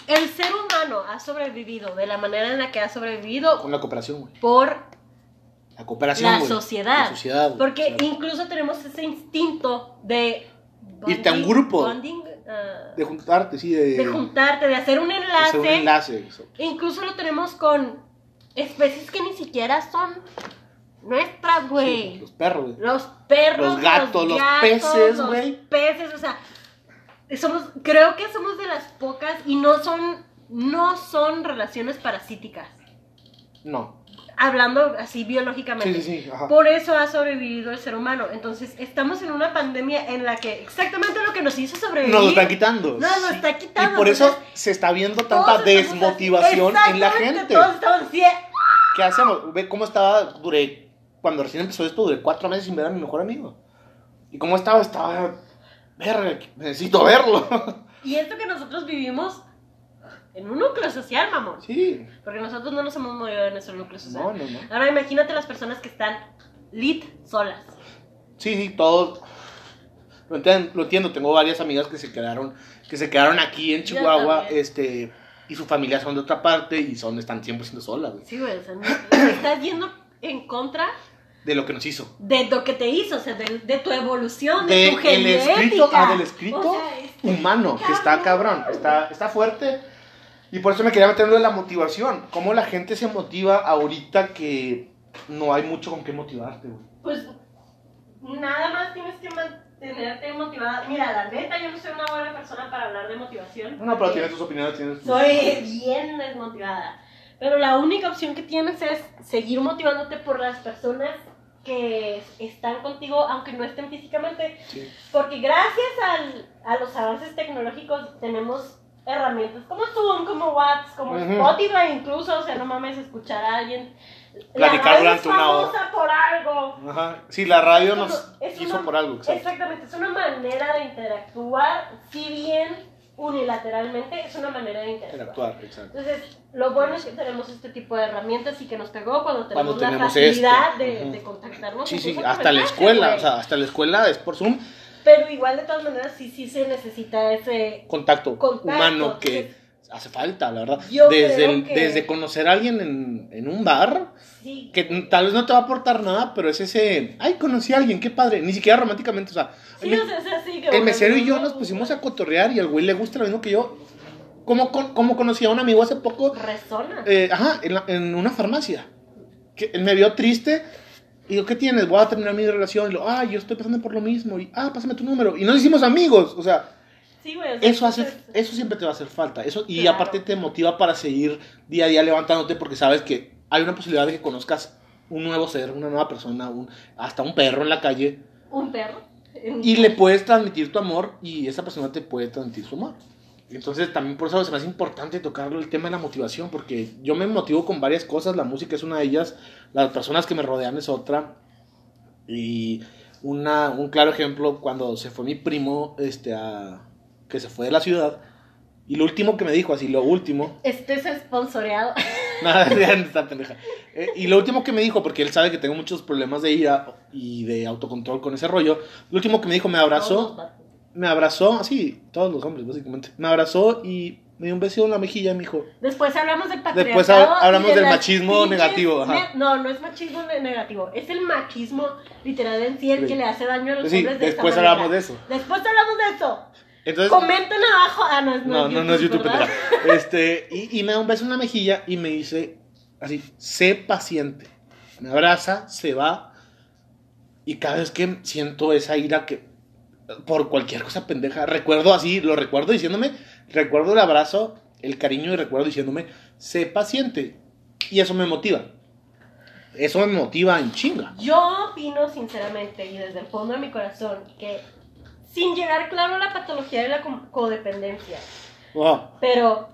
el ser humano ha sobrevivido de la manera en la que ha sobrevivido Con la cooperación, güey. por La cooperación, la sociedad, La sociedad, porque incluso tenemos ese instinto de Irte a un grupo. bonding, ah, de juntarte, sí, de, de juntarte, de hacer un enlace hacer un enlace. Incluso lo tenemos con especies que ni siquiera son nuestras, Sí, güey. los perros, güey. los perros, Los gatos, los peces, los güey. peces, o sea, somos, creo que somos de las pocas y no son, no son relaciones parasíticas. No. Hablando así biológicamente. Sí, sí. Ajá. Por eso ha sobrevivido el ser humano. Entonces, estamos en una pandemia en la que exactamente lo que nos hizo sobrevivir. Nos lo están quitando. Nos lo está quitando, Y por eso se está viendo tanta desmotivación en la gente. Todos estamos así. ¿Qué hacemos? Ve cómo estaba, duré, cuando recién empezó esto, duré cuatro meses sin ver a mi mejor amigo. ¿Y cómo estaba? Estaba, verga, necesito verlo. Y esto que nosotros vivimos en un núcleo social, mamón. Sí, Porque nosotros no nos hemos movido de nuestro núcleo social. no, no, no. Ahora imagínate las personas que están lit solas. Sí, sí, todos. Lo entiendo, lo entiendo, tengo varias amigas que se quedaron, que se quedaron aquí en Chihuahua, este, y su familia son de otra parte y son, están 100% solas, güey. Sí, güey, o sea, no- estás yendo en contra De lo que nos hizo. de lo que te hizo, o sea, de, de tu evolución, de, De tu el genética. escrito, ah, del escrito O sea, este, humano, que está cabrón, está, está fuerte. Y por eso me quería meter en la motivación. Cómo la gente se motiva ahorita que no hay mucho con qué motivarte, güey. Pues nada más tienes que mantenerte motivada. Mira, la neta, yo no soy una buena persona para hablar de motivación. No, pero tienes tus opiniones, tienes tus... Soy bien desmotivada. Pero la única opción que tienes es seguir motivándote por las personas que están contigo, aunque no estén físicamente. Sí. Porque gracias al- a los avances tecnológicos tenemos herramientas como Zoom, como WhatsApp, como Ujú. Spotify incluso, o sea, no mames, escuchar a alguien. Platicar durante una hora. por algo. Ajá. Sí, la radio Es nos es hizo una- por algo, exacto. Exactamente, es una manera de interactuar, si bien unilateralmente, es una manera de interactuar. Interactuar, exacto. Entonces, lo bueno es que tenemos este tipo de herramientas y que nos pegó cuando tenemos Cuando la facilidad de, contactarnos. Sí, sí, hasta la escuela, güey. o sea, hasta la escuela es por Zoom, Pero igual, de todas maneras, sí, sí se necesita ese... contacto, Contacto, humano que hace falta, la verdad. Yo Desde, el- que- desde conocer a alguien en, en un bar, Sí, que tal vez no te va a aportar nada, pero es ese, ay, conocí a alguien, qué padre, ni siquiera románticamente, o sea, sí, el, o sea, así que... el mesero y yo no- nos pusimos a cotorrear y al güey le gusta lo mismo que yo. ¿Cómo, con- cómo conocí a un amigo hace poco? Resona. Eh, ajá, en, la- en una farmacia. Que él me vio triste. Y digo, ¿qué tienes? Voy a terminar mi relación. Y lo, ah, yo estoy pasando por lo mismo. Y, ah, pásame tu número. Y nos hicimos amigos. O sea, sí, güey. o sea, eso, hace, entonces- eso siempre te va a hacer falta. Eso, y Claro. aparte te motiva para seguir día a día levantándote porque sabes que hay una posibilidad de que conozcas un nuevo ser, una nueva persona, un- hasta un perro en la calle. Un perro. Y le puedes transmitir tu amor y esa persona te puede transmitir su amor. Entonces también por eso me hace importante tocar el tema de la motivación, porque yo me motivo con varias cosas, la música es una de ellas, las personas que me rodean es otra. Y una, un claro ejemplo, cuando se fue mi primo, este, a, que se fue de la ciudad, y lo último que me dijo, así, lo último, Este es sponsoreado. [LAUGHS] Nada, está pendeja. Eh, y lo último que me dijo, porque él sabe que tengo muchos problemas de ira y de autocontrol con ese rollo, lo último que me dijo, me abrazó, me abrazó, así, todos los hombres, básicamente, me abrazó y me dio un beso en la mejilla y me dijo, Después hablamos del patriarcado. Después hab- hablamos de del machismo negativo, ajá. no, no es machismo ne- negativo. Es el machismo literal en sí el Sí. que le hace daño a los Sí, hombres de después hablamos de eso. Después hablamos de eso. Entonces, Comenten abajo. Ah, no, no, no, no es YouTube, ¿verdad? [LAUGHS] Este, y, y me da un beso en la mejilla y me dice, Así, sé paciente. Me abraza, se va. Y cada vez que siento esa ira que por cualquier cosa pendeja, recuerdo así, lo recuerdo diciéndome, recuerdo el abrazo, el cariño y recuerdo diciéndome, sé paciente. Y eso me motiva. Eso me motiva en chinga. Yo opino sinceramente y desde el fondo de mi corazón que sin llegar claro a la patología de la co- codependencia, Oh, pero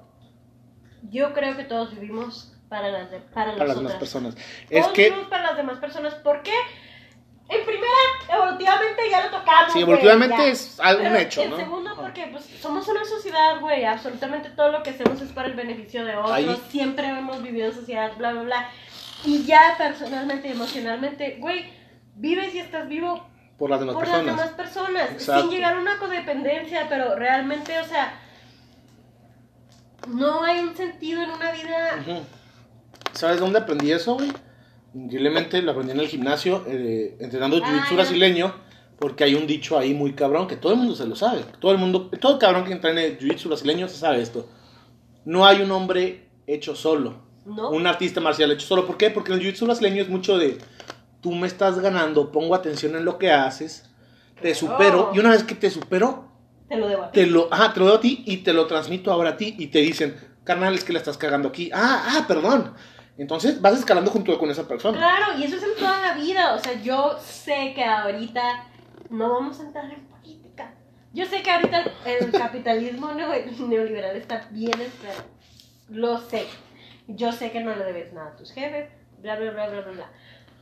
yo creo que todos vivimos para las, de- para para las demás personas. Es Todos que, vivimos para las demás personas. ¿Por qué? En primera, evolutivamente ya lo tocamos. sí, evolutivamente es algo Pero hecho, en ¿no? segundo, porque pues, somos una sociedad, güey. Absolutamente todo lo que hacemos es para el beneficio de otros. Ahí- Siempre hemos vivido en sociedad, bla, bla, bla. Y ya personalmente y emocionalmente, güey, vives y estás vivo Por las demás por personas. las demás personas. Exacto. Sin llegar a una codependencia, pero realmente, o sea, no hay un sentido en una vida. Ujú. ¿Sabes dónde aprendí eso, güey? Increíblemente lo aprendí en el gimnasio, eh, entrenando Ah, jiu-jitsu brasileño, porque hay un dicho ahí muy cabrón que todo el mundo se lo sabe. Todo el mundo, todo cabrón que entrene jiu-jitsu brasileño se sabe esto. No hay un hombre hecho solo. ¿No? Un artista marcial hecho solo. ¿Por qué? Porque en el jiu-jitsu brasileño es mucho de tú me estás ganando, pongo atención en lo que haces, te supero, y una vez que te supero, Te lo debo a ti. te lo, ajá, te lo doy a ti y te lo transmito ahora a ti y te dicen, carnal, es que la estás cagando aquí. Ah, ah, perdón. Entonces vas escalando junto con esa persona. Claro, y eso es en toda la vida. O sea, yo sé que ahorita no vamos a entrar en política. Yo sé que ahorita el [LAUGHS] capitalismo neo- neoliberal está bien entrado. Lo sé. Yo sé que no le debes nada a tus jefes, bla, bla, bla, bla, bla, bla.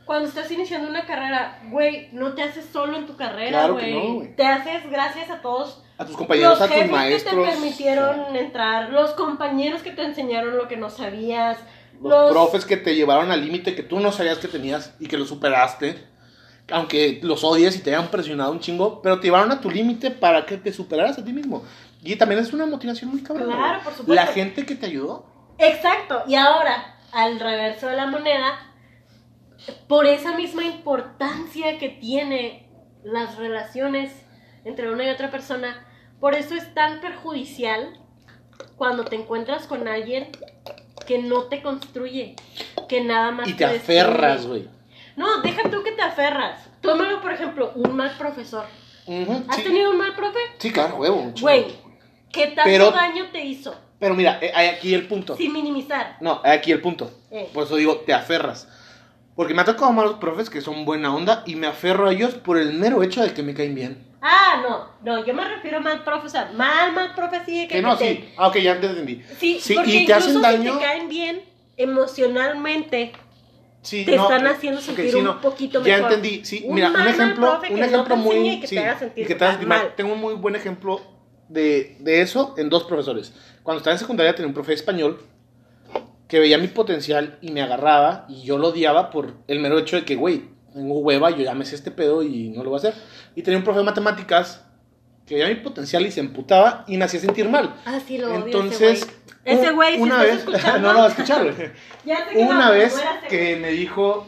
Cuando estás iniciando una carrera, güey, no te haces solo en tu carrera, Claro güey. no, te haces gracias a todos A tus compañeros, los a tus maestros. que te permitieron entrar, los compañeros que te enseñaron lo que no sabías, Los, profes que te llevaron al límite que tú no sabías que tenías y que lo superaste. Aunque los odies y te hayan presionado un chingo, pero te llevaron a tu límite para que te superaras a ti mismo. Y también es una motivación muy cabrona. Claro, por supuesto. La gente que te ayudó. Exacto, y ahora, al reverso de la moneda, por esa misma importancia que tiene las relaciones entre una y otra persona, por eso es tan perjudicial cuando te encuentras con alguien que no te construye, que nada más Y te aferras, güey. No, deja tú que te aferras. Tómalo, por ejemplo, un mal profesor. Ujú, ¿Has sí. tenido un mal profe? Sí, claro, huevo. Güey, ¿qué tanto Pero- daño te hizo? Pero mira, eh, hay aquí el punto. Sin minimizar. No, hay aquí el punto. Eh. Por eso digo, te aferras. Porque me ha tocado malos profes que son buena onda y me aferro a ellos por el mero hecho de que me caen bien. Ah, no, no, yo me refiero a mal profe, o sea, mal, mal profe de que, Que no, te- sí. Ah, ok, ya te entendí. Sí, Sí, porque y te hacen daño. si te caen bien emocionalmente, Sí, te no, están haciendo sentir sí, un no. poquito Ya mejor. entendí. Sí, Un mira, un mal, mal ejemplo, que un no ejemplo te muy. y que te sí, haga sentir y que te haga tan sentir mal. mal. Tengo un muy buen ejemplo de, de eso en dos profesores. Cuando estaba en secundaria tenía un profe de español que veía mi potencial y me agarraba y yo lo odiaba por el mero hecho de que, güey, tengo hueva, yo ya me sé este pedo y no lo voy a hacer. Y tenía un profe de matemáticas que veía mi potencial y se emputaba y me hacía sentir mal. Ah, sí, lo odio Entonces, ese güey. Ese un- güey, si una estás vez, [LAUGHS] no lo va a escuchar, güey. Una no, vez que me dijo,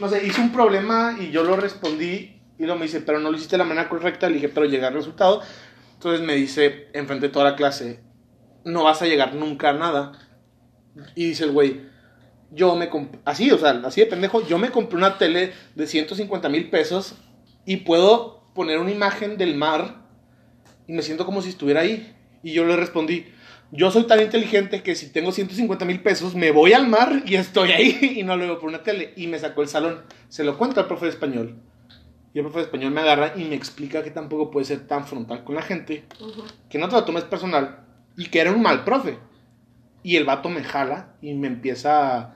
no sé, hice un problema y yo lo respondí y luego me dice, pero no lo hiciste de la manera correcta, le dije, pero llegar al resultado. Entonces me dice, enfrente de toda la clase, no vas a llegar nunca a nada. Y dice el güey, yo me compré, así, o sea, así de pendejo, yo me compré una tele de 150 mil pesos y puedo poner una imagen del mar y me siento como si estuviera ahí. Y yo le respondí, yo soy tan inteligente que si tengo 150 mil pesos me voy al mar y estoy ahí [LAUGHS] y no lo veo por una tele. Y me sacó el salón. Se lo cuento al profe de español. Y el profe de español me agarra y me explica que tampoco puede ser tan frontal con la gente, Ujú. que no te lo tomes personal y que era un mal profe. Y el vato me jala y me empieza a...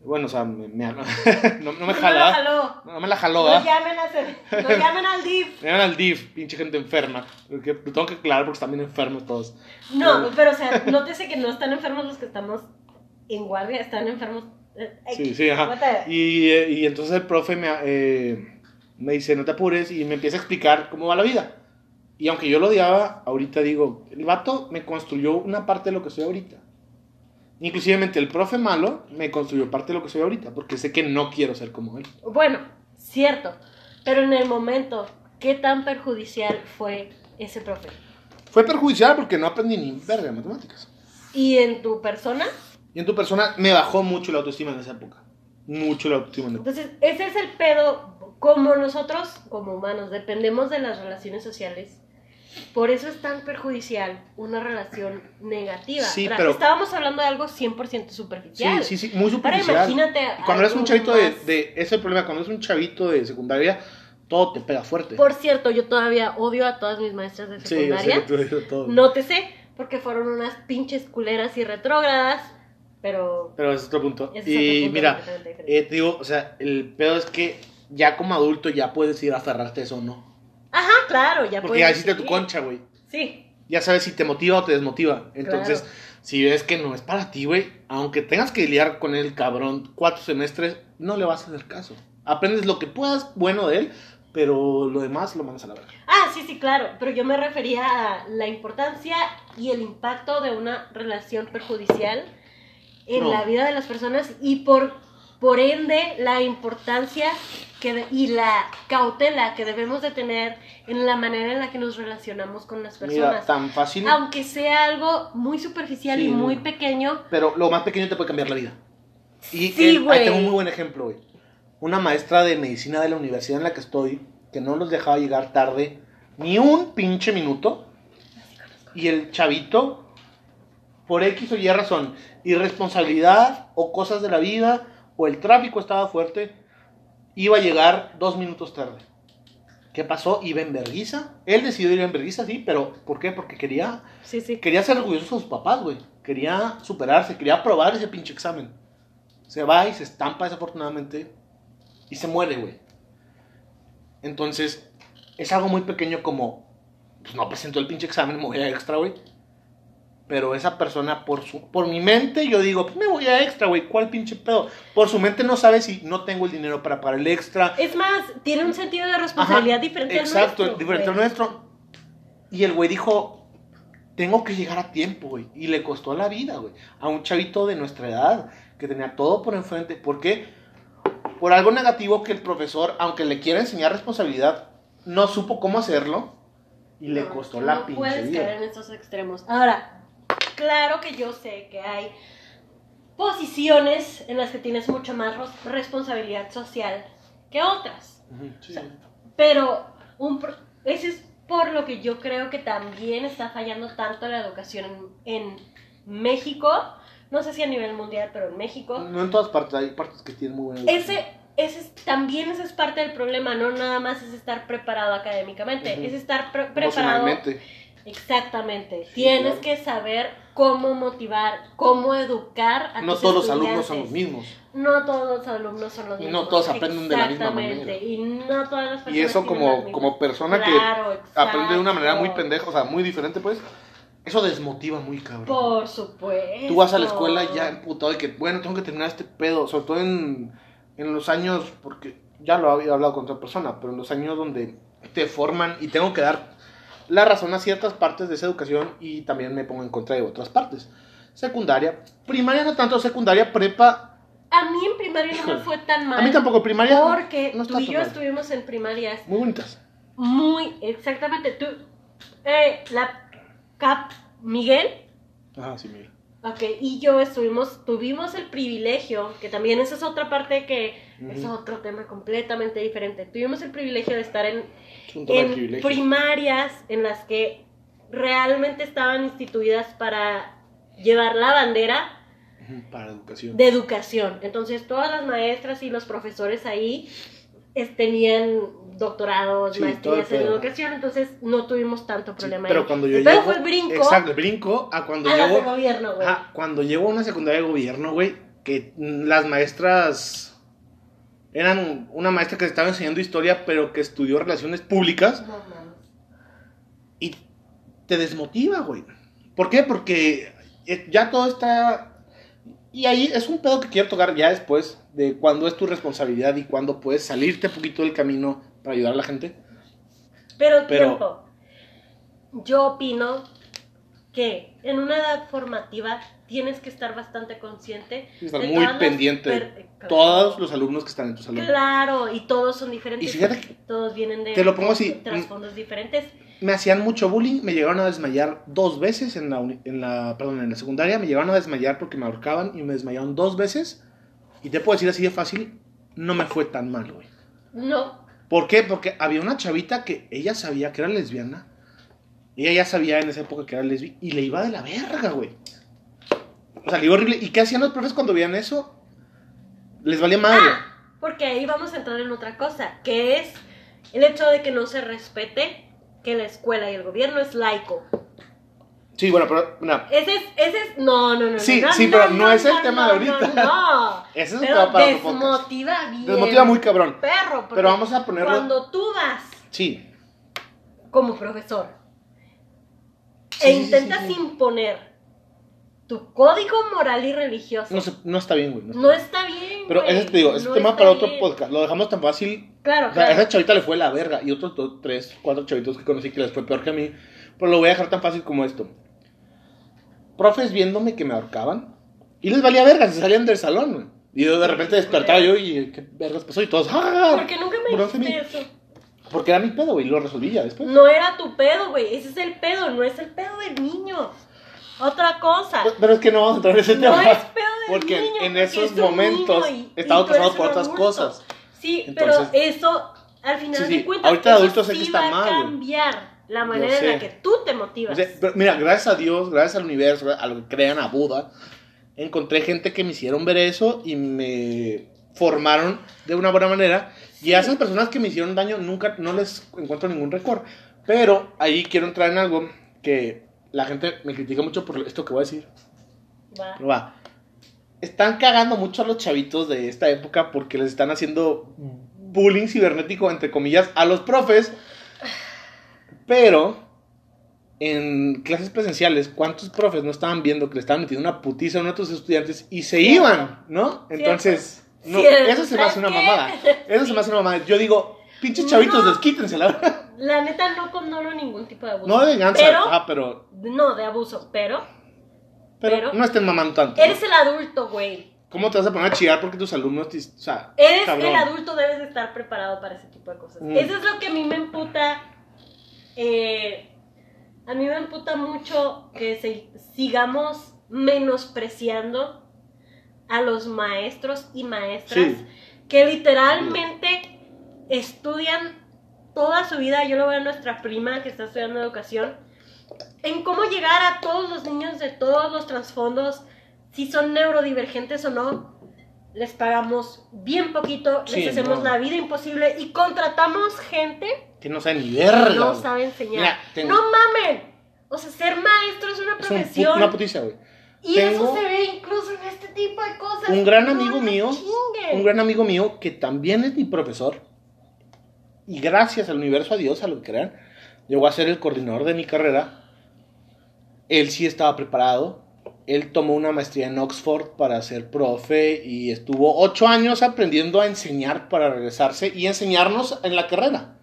Bueno, o sea, me, me- [LAUGHS] no, no me No jala. jaló. No me la jaló, No ¿ah? llamen, a no llamen al [LAUGHS] DIF. Me llaman al DIF, pinche gente enferma. Porque lo tengo que aclarar porque están bien enfermos todos. No, pero o sea, nótese que no están enfermos los que estamos en guardia, están enfermos. eh, eh, Sí, sí, ajá. Y, eh, y entonces el profe me, eh, me dice, no te apures, y me empieza a explicar cómo va la vida. Y aunque yo lo odiaba, ahorita digo, el vato me construyó una parte de lo que soy ahorita. Inclusivemente el profe malo me construyó parte de lo que soy ahorita, porque sé que no quiero ser como él. Bueno, cierto, pero en el momento, ¿qué tan perjudicial fue ese profe? Fue perjudicial porque no aprendí ni verga de matemáticas. Y en tu persona, Y en tu persona me bajó mucho la autoestima en esa época. Mucho la autoestima. en- Entonces, ese es el pedo. Como nosotros, como humanos, dependemos de las relaciones sociales. Por eso es tan perjudicial una relación negativa. Sí, pero- Estábamos hablando de algo 100% Sí, superficial. sí, sí, muy Ahora superficial. imagínate. Y cuando eres un chavito de, más- de. Ese es el problema, cuando eres un chavito de secundaria, todo te pega fuerte. Por cierto, yo todavía odio a todas mis maestras de sí, yo sé secundaria. todo. Nótese, porque fueron unas pinches culeras y retrógradas. Pero. Pero ese es otro punto. es otro y punto mira, eh, te digo, o sea, el pedo es que ya como adulto ya puedes ir a aferrarte eso no. Ajá, claro, ya Porque ya hiciste tu concha, güey. Sí. Ya sabes si te motiva o te desmotiva. Entonces, Claro. si ves que no es para ti, güey, aunque tengas que lidiar con el cabrón cuatro semestres, no le vas a hacer caso. Aprendes lo que puedas bueno de él, pero lo demás lo mandas a la verga. Ah, sí, sí, claro, pero yo me refería a la importancia y el impacto de una relación perjudicial en No. la vida de las personas y por, por ende la importancia que de- y la cautela que debemos de tener en la manera en la que nos relacionamos con las Mira, personas. tan fácil. Aunque sea algo muy superficial Sí, y muy pequeño, Pero lo más pequeño te puede cambiar la vida. Y Sí, ahí tengo un muy buen ejemplo, güey. Una maestra de medicina de la universidad en la que estoy, que no nos dejaba llegar tarde ni un pinche minuto. Y el chavito, por X o Y razón, irresponsabilidad o cosas de la vida, o el tráfico estaba fuerte, iba a llegar dos minutos tarde. ¿Qué pasó? Iba en verguiza. Él decidió ir en verguiza, sí, pero ¿por qué? Porque quería sí, sí. quería ser orgulloso de sus papás, güey. Quería superarse, quería aprobar ese pinche examen. Se va y se estampa desafortunadamente y se muere, güey. Entonces, es algo muy pequeño como, pues no presentó el pinche examen, me voy a extra, güey. Pero esa persona, por su por mi mente, yo digo, pues me voy a extra, güey. ¿Cuál pinche pedo? Por su mente no sabe si no tengo el dinero para pagar el extra. Es más, tiene un sentido de responsabilidad Ajá, diferente Exacto, al nuestro. diferente al nuestro. Y el güey dijo, tengo que llegar a tiempo, güey. Y le costó la vida, güey. A un chavito de nuestra edad, que tenía todo por enfrente. ¿Por qué? Por algo negativo que el profesor, aunque le quiera enseñar responsabilidad, no supo cómo hacerlo. Y le No, costó la no pinche puedes vida. caer en estos extremos. Ahora, claro que yo sé que hay posiciones en las que tienes mucha más responsabilidad social que otras. Sí. Pero un pro- ese es por lo que yo creo que también está fallando tanto la educación en, México. No sé si a nivel mundial, pero en México. No en todas partes, hay partes que tienen muy buena educación. Ese, ese es- también ese es parte del problema, no nada más es estar preparado académicamente, es estar pre- preparado. Exactamente. Sí, Tienes claro. que saber cómo motivar, cómo educar a No tus todos los alumnos son los mismos. No todos los alumnos son los Y mismos. no todos aprenden de la misma Exactamente. manera. Y no todas las personas Y eso como, como persona Claro, que aprende de una manera muy pendeja, o sea, muy diferente, pues, eso desmotiva muy cabrón. Por supuesto. Tú vas a la escuela ya emputado de que, bueno, tengo que terminar este pedo, sobre todo en, en los años, porque ya lo había hablado con otra persona, pero en los años donde te forman y tengo que dar la razón a ciertas partes de esa educación y también me pongo en contra de otras partes. Secundaria, primaria no tanto, secundaria, prepa, A mí en primaria no me fue tan [LAUGHS] mal. a mí tampoco, primaria Porque no tú y yo mal. estuvimos en primarias muy bonitas. muy, exactamente. Tú, eh, la Cap Miguel Ajá, sí, mira. Ok, y yo estuvimos, tuvimos el privilegio, que también esa es otra parte que es otro tema completamente diferente. Tuvimos el privilegio de estar en, en primarias en las que realmente estaban instituidas para llevar la bandera Para educación. de educación. Entonces todas las maestras y los profesores ahí es- tenían doctorados, Sí, maestrías en educación, entonces no tuvimos tanto Sí, problema pero ahí. cuando yo el pedo llego, fue el brinco Exacto, el brinco a cuando a llego. gobierno, güey. Ajá, cuando llego a una secundaria de gobierno, güey, que las maestras eran una maestra que estaba enseñando historia, pero que estudió relaciones públicas No y te desmotiva, güey. ¿Por qué? Porque eh, ya todo está... Y ahí es un pedo que quiero tocar ya después de cuándo es tu responsabilidad y cuándo puedes salirte un poquito del camino para ayudar a la gente. Pero, Pero- tiempo. Yo opino que en una edad formativa tienes que estar bastante consciente. Y estar de muy pendiente de todos los alumnos que están en tu salón. Claro, y todos son diferentes. Y fíjate que todos vienen de te lo pongo así, trasfondos diferentes. Me hacían mucho bullying, me llegaron a desmayar dos veces en la, en la, perdón, en la secundaria, me llegaron a desmayar porque me ahorcaban y me desmayaron dos veces. Y te puedo decir así de fácil, no me fue tan mal, güey. No. ¿Por qué? Porque había una chavita que ella sabía que era lesbiana. Ella ya sabía en esa época que era lesbiana y le iba de la verga, güey. O sea, le iba horrible. ¿Y qué hacían los profes cuando veían eso? Les valía madre. Ah, porque ahí vamos a entrar en otra cosa, que es el hecho de que no se respete que la escuela y el gobierno es laico. Sí, bueno, pero mira, Ese es, ese es, no, no, no. Sí, no, sí, pero no es el tema de no, ahorita. No, no. [LAUGHS] Ese es pero para- para otro podcast. desmotiva bien. desmotiva muy cabrón. Perro, Pero vamos a ponerlo- Cuando tú vas Sí. como profesor Sí, e intentas sí, sí. imponer tu código moral y religioso, No, se- no está bien, güey. no está no bien. está bien. Pero ese te digo, ese no tema para otro podcast. Lo dejamos tan fácil. Claro, O sea, a claro. esa chavita le fue la verga. Y otros dos, tres, cuatro chavitos que conocí que les fue peor que a mí. Pero lo voy a dejar tan fácil como esto. Profes viéndome que me ahorcaban. Y les valía verga, se salían del salón, güey. Y de repente despertaba yo y qué vergas pasó y todos. ¡Ah! Porque nunca me dijiste eso. Porque era mi pedo, güey. Y lo resolví ya después. No era tu pedo, güey. Ese es el pedo, no es el pedo del niño. Otra cosa. Pero es que no vamos a entrar en ese No tema. es pedo del Porque niño. en porque esos es un momentos estaba pasando por otras adulto. cosas. Sí, Entonces- pero eso, al final Sí, sí. de cuentas, Ahorita de eso adulto sé que está va mal, a cambiar la manera en la que tú te motivas. Pero mira, gracias a Dios, gracias al universo, a lo que crean a Buda, encontré gente que me hicieron ver eso y me formaron de una buena manera. Y a esas personas que me hicieron daño nunca, no les encuentro ningún récord. Pero ahí quiero entrar en algo que la gente me critica mucho por esto que voy a decir. Va. Pero va. Están cagando mucho a los chavitos de esta época porque les están haciendo bullying cibernético, entre comillas, a los profes. Pero en clases presenciales, ¿cuántos profes no estaban viendo que le estaban metiendo una putiza a uno de tus estudiantes y se Cierto. iban, ¿no? Entonces, no, Cierto. eso se me hace una ¿Sabes mamada. Eso se me hace una mamada. Yo digo, pinches chavitos, No. desquítense, la verdad. La neta no condono ningún tipo de abuso. No de venganza, Pero, ah, pero, no de abuso, pero pero, Pero- no estén mamando tanto. ¿no? eres el adulto, güey. ¿Cómo te vas a poner a chillar porque tus alumnos te... O sea, Eres cabrón. el adulto, debes de estar preparado para ese tipo de cosas. Mm. Eso es lo que a mí me emputa. eh, a mí me emputa mucho que se- sigamos menospreciando a los maestros y maestras Sí. que literalmente estudian toda su vida. Yo lo veo a nuestra prima que está estudiando educación. En cómo llegar a todos los niños de todos los trasfondos, si son neurodivergentes o no, les pagamos bien poquito, Sí, les hacemos no. la vida imposible y contratamos gente Que no sabe ni que verga. no sabe enseñar. Mira, tengo- No mamen. O sea, ser maestro es una Es profesión. una putiza, güey. y tengo- eso se ve incluso en este tipo de cosas. Un gran No amigo mío, chinguen. un gran amigo mío que también es mi profesor. Y gracias al universo, a Dios, a lo que crean, llegó a ser el coordinador de mi carrera. Él sí estaba preparado. Él tomó una maestría en Oxford para ser profe y estuvo ocho años aprendiendo a enseñar para regresarse y enseñarnos en la carrera.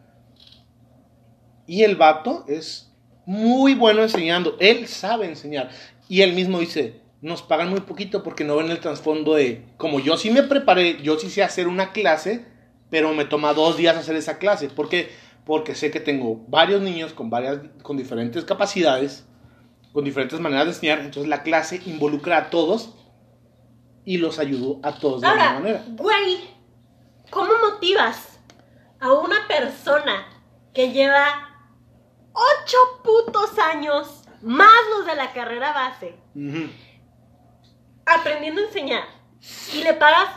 Y el vato es muy bueno enseñando. Él sabe enseñar. Y él mismo dice, nos pagan muy poquito porque no ven el trasfondo de, como yo sí me preparé, yo sí sé hacer una clase, pero me toma dos días hacer esa clase. ¿Por qué? Porque sé que tengo varios niños con, varias, con diferentes capacidades, con diferentes maneras de enseñar. Entonces la clase involucra a todos y los ayudo a todos de Ahora, alguna manera. güey, ¿cómo motivas a una persona que lleva ocho putos años, más los de la carrera base, aprendiendo a enseñar y le pagas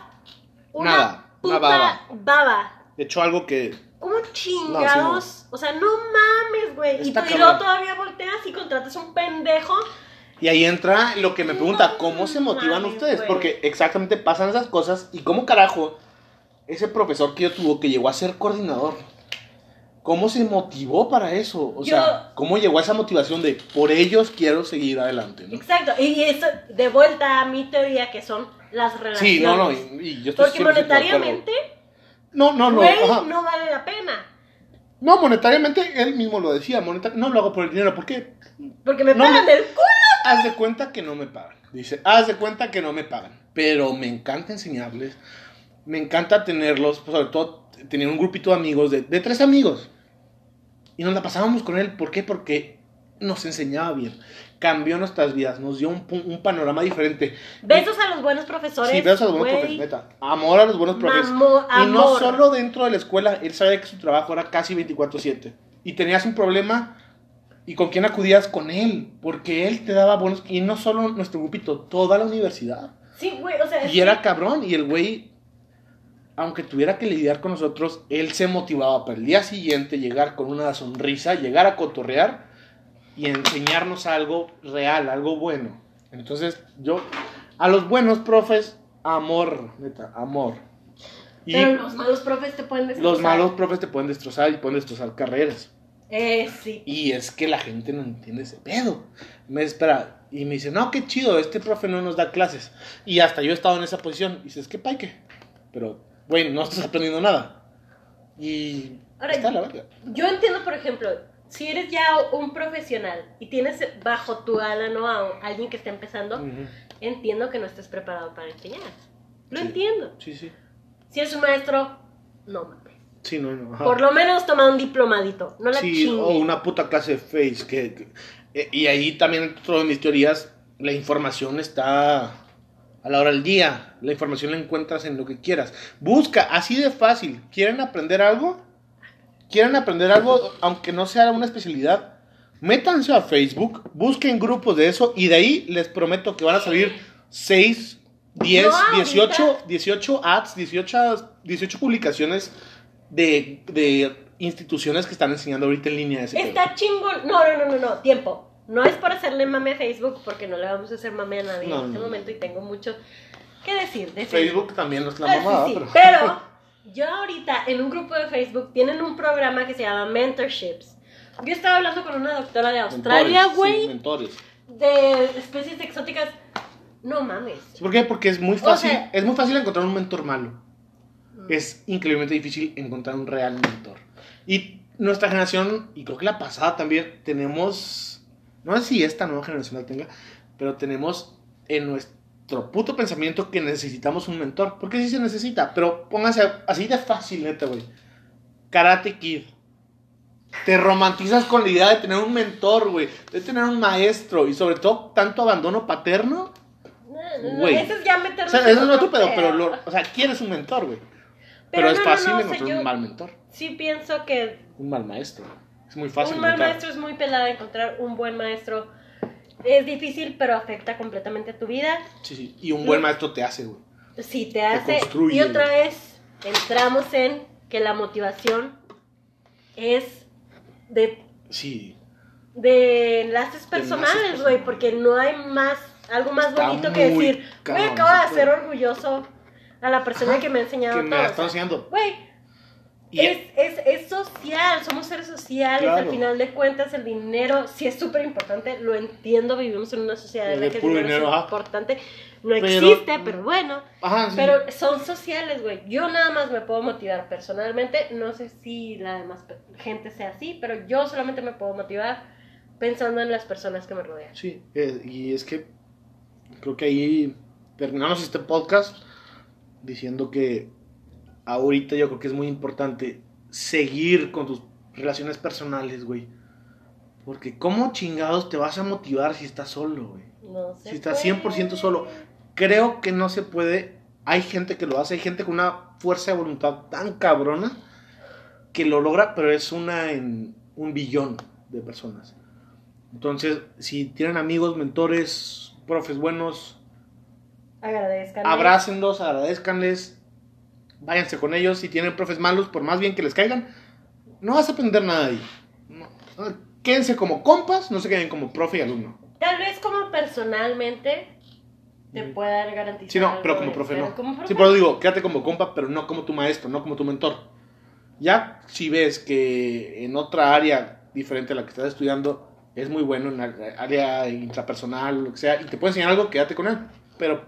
una Nada, una puta baba. baba? De hecho, algo que ¿Cómo chingados? O sea, no mames, güey. Y, y luego todavía volteas y contratas un pendejo. Y ahí entra lo que me pregunta, No ¿cómo se motivan mames, ustedes? güey. Porque exactamente pasan esas cosas y cómo carajo ese profesor que yo tuvo que llegó a ser coordinador, ¿cómo se motivó para eso? O Yo- sea, ¿cómo llegó a esa motivación de por ellos quiero seguir adelante? ¿no? Exacto. Y eso, de vuelta a mi teoría, que son las relaciones. Sí, no, no, y, y yo estoy Porque 100% de acuerdo. monetariamente, No, no, no, güey, ajá. no vale la pena. No, monetariamente él mismo lo decía, moneta- no lo hago por el dinero, ¿por qué? Porque me No pagan me- del culo. Haz de cuenta que no me pagan. Dice, haz de cuenta que no me pagan. Pero me encanta enseñarles. Me encanta tenerlos, pues, sobre todo tener un grupito de amigos, de, de tres amigos. Y nos la pasábamos con él. ¿Por qué? Porque nos enseñaba bien. Cambió nuestras vidas, nos dio un, panorama diferente. Besos a los buenos profesores. Sí, besos a los buenos güey. profes, neta. Amor a los buenos profes. Mamo- Y no solo dentro de la escuela, él sabía que su trabajo era casi 24/7. Y tenías un problema, ¿y con quién acudías? Con él, porque él te daba buenos... Y no solo nuestro grupito, toda la universidad. Sí, güey, o sea. Y era cabrón, y el güey, aunque tuviera que lidiar con nosotros, él se motivaba para el día siguiente llegar con una sonrisa, llegar a cotorrear y enseñarnos algo real, algo bueno. Entonces, yo, a los buenos profes, amor, neta, amor. Y Pero los malos profes te pueden destrozar. los malos profes te pueden destrozar y pueden destrozar carreras. Eh, sí. Y es que la gente no entiende ese pedo. Me espera y me dice, no, qué chido, este profe no nos da clases. Y hasta yo he estado en esa posición. Y dices, qué paique. Pero, güey, no estás aprendiendo nada. Y Ahora, está la. Yo entiendo, por ejemplo, si eres ya un profesional y tienes bajo tu ala ¿no? a alguien que está empezando, Ujú. entiendo que no estés preparado para enseñar. Lo Sí. entiendo. Sí, sí. Si es un maestro, no mames. Sí, no, no. ajá. Por lo menos toma un diplomadito. No la Sí, o una puta clase de Face. Que, que- eh, y ahí también, dentro de mis teorías, la información está a la hora del día. La información la encuentras en lo que quieras. Busca, así de fácil. ¿Quieren aprender algo? ¿Quieren aprender algo, aunque no sea una especialidad? Métanse a Facebook, busquen grupos de eso y de ahí les prometo que van a salir 6, 10, No, ahorita- 18, 18 ads, 18, 18 publicaciones de, de instituciones que están enseñando ahorita en línea ese. Está chingón. No, no, no, no, no. Tiempo. No es por hacerle mame a Facebook, porque no le vamos a hacer mame a nadie No, en este no. momento y tengo mucho que decir de Facebook también no es la Ah, sí, mamada, sí, pero... pero [LAUGHS] yo ahorita en un grupo de Facebook tienen un programa que se llama Mentorships. Yo estaba hablando con una doctora de Australia, güey, sí, mentores. de especies exóticas. No mames. ¿Por qué? Porque es muy fácil, sea- es muy fácil encontrar un mentor malo. Es increíblemente difícil encontrar un real mentor. Y nuestra generación, y creo que la pasada también, tenemos, no sé si esta nueva generación la tenga, pero tenemos en nuestro puto pensamiento que necesitamos un mentor. Porque sí se necesita, pero póngase así de fácil, neta, güey. Karate Kid. Te romantizas con la idea de tener un mentor, güey. De tener un maestro. Y sobre todo, tanto abandono paterno. No, no, no, Güey. eso es ya O meternos sea, en eso es otro pedo, pero, lo- o sea, quieres un mentor, güey. Pero, es no, fácil o sea, encontrar un mal mentor. Sí pienso que Un mal maestro. Es muy fácil un mal encontrar. maestro es muy pelada encontrar un buen maestro. Es difícil, pero afecta completamente a tu vida. Sí, sí. Y un buen maestro te hace, güey. Sí, te hace. y otra vez entramos en que la motivación es de, Sí. de enlaces personales, güey, porque no hay más, algo más Está bonito que decir, güey, acabo de pedo. orgulloso a la persona Ajá, que me ha enseñado Que me todo. la o está enseñando. Güey, es, es, es social, somos seres sociales, Claro. al final de cuentas el dinero sí es súper importante, lo entiendo, vivimos en una sociedad en la que el dinero, dinero, es importante, no Pero- existe, pero bueno, Ajá, sí. pero son sociales, güey, yo nada más me puedo motivar personalmente, no sé si la demás gente sea así, pero yo solamente me puedo motivar pensando en las personas que me rodean. Sí, eh, y es que creo que ahí terminamos este podcast diciendo que ahorita yo creo que es muy importante seguir con tus relaciones personales, güey. Porque ¿cómo chingados te vas a motivar si estás solo, güey? No sé. Si estás 100% solo. Creo que no se puede. Hay gente que lo hace, hay gente con una fuerza de voluntad tan cabrona que lo logra, pero es una en un billón de personas. Entonces, si tienen amigos, mentores, profes buenos, Agradezcan. abrácenlos, agradezcanles, váyanse con ellos. Si tienen profes malos, por más bien que les caigan, no vas a aprender nada de ahí. No. Quédense como compas, no se queden como profe y alumno. Tal vez como personalmente te Ujú. pueda garantizar. Sí, no, algo pero como profe no. como profe Sí, pero digo, quédate como compa, pero no como tu maestro, no como tu mentor. Ya si ves que en otra área diferente a la que estás estudiando es muy bueno en la área intrapersonal, lo que sea, y te puede enseñar algo, quédate con él. Pero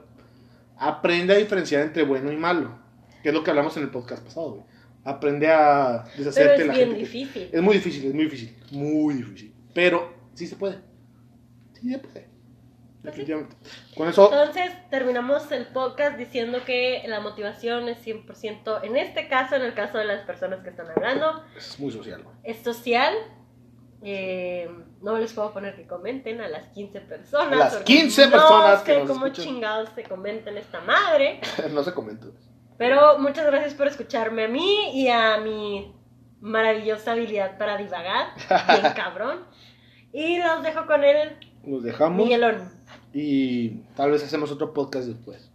aprende a diferenciar entre bueno y malo, que es lo que hablamos en el podcast pasado, güey. Aprende a Pero deshacerte de es la bien gente. que- difícil. Es muy difícil, es muy difícil, muy difícil. Pero sí se puede. Sí se puede. definitivamente. Con eso, Entonces terminamos el podcast diciendo que la motivación es 100%, en este caso, en el caso de las personas que están hablando, es muy social. es social. Eh, no les puedo poner que comenten a las 15 personas. A las porque 15 personas no que sé nos cómo escuchan. chingados se comenten esta madre. [LAUGHS] no se comenta. Pero muchas gracias por escucharme a mí y a mi maravillosa habilidad para divagar. [LAUGHS] Bien cabrón. Y los dejo con dejamos Miguelón. y tal vez hacemos otro podcast después.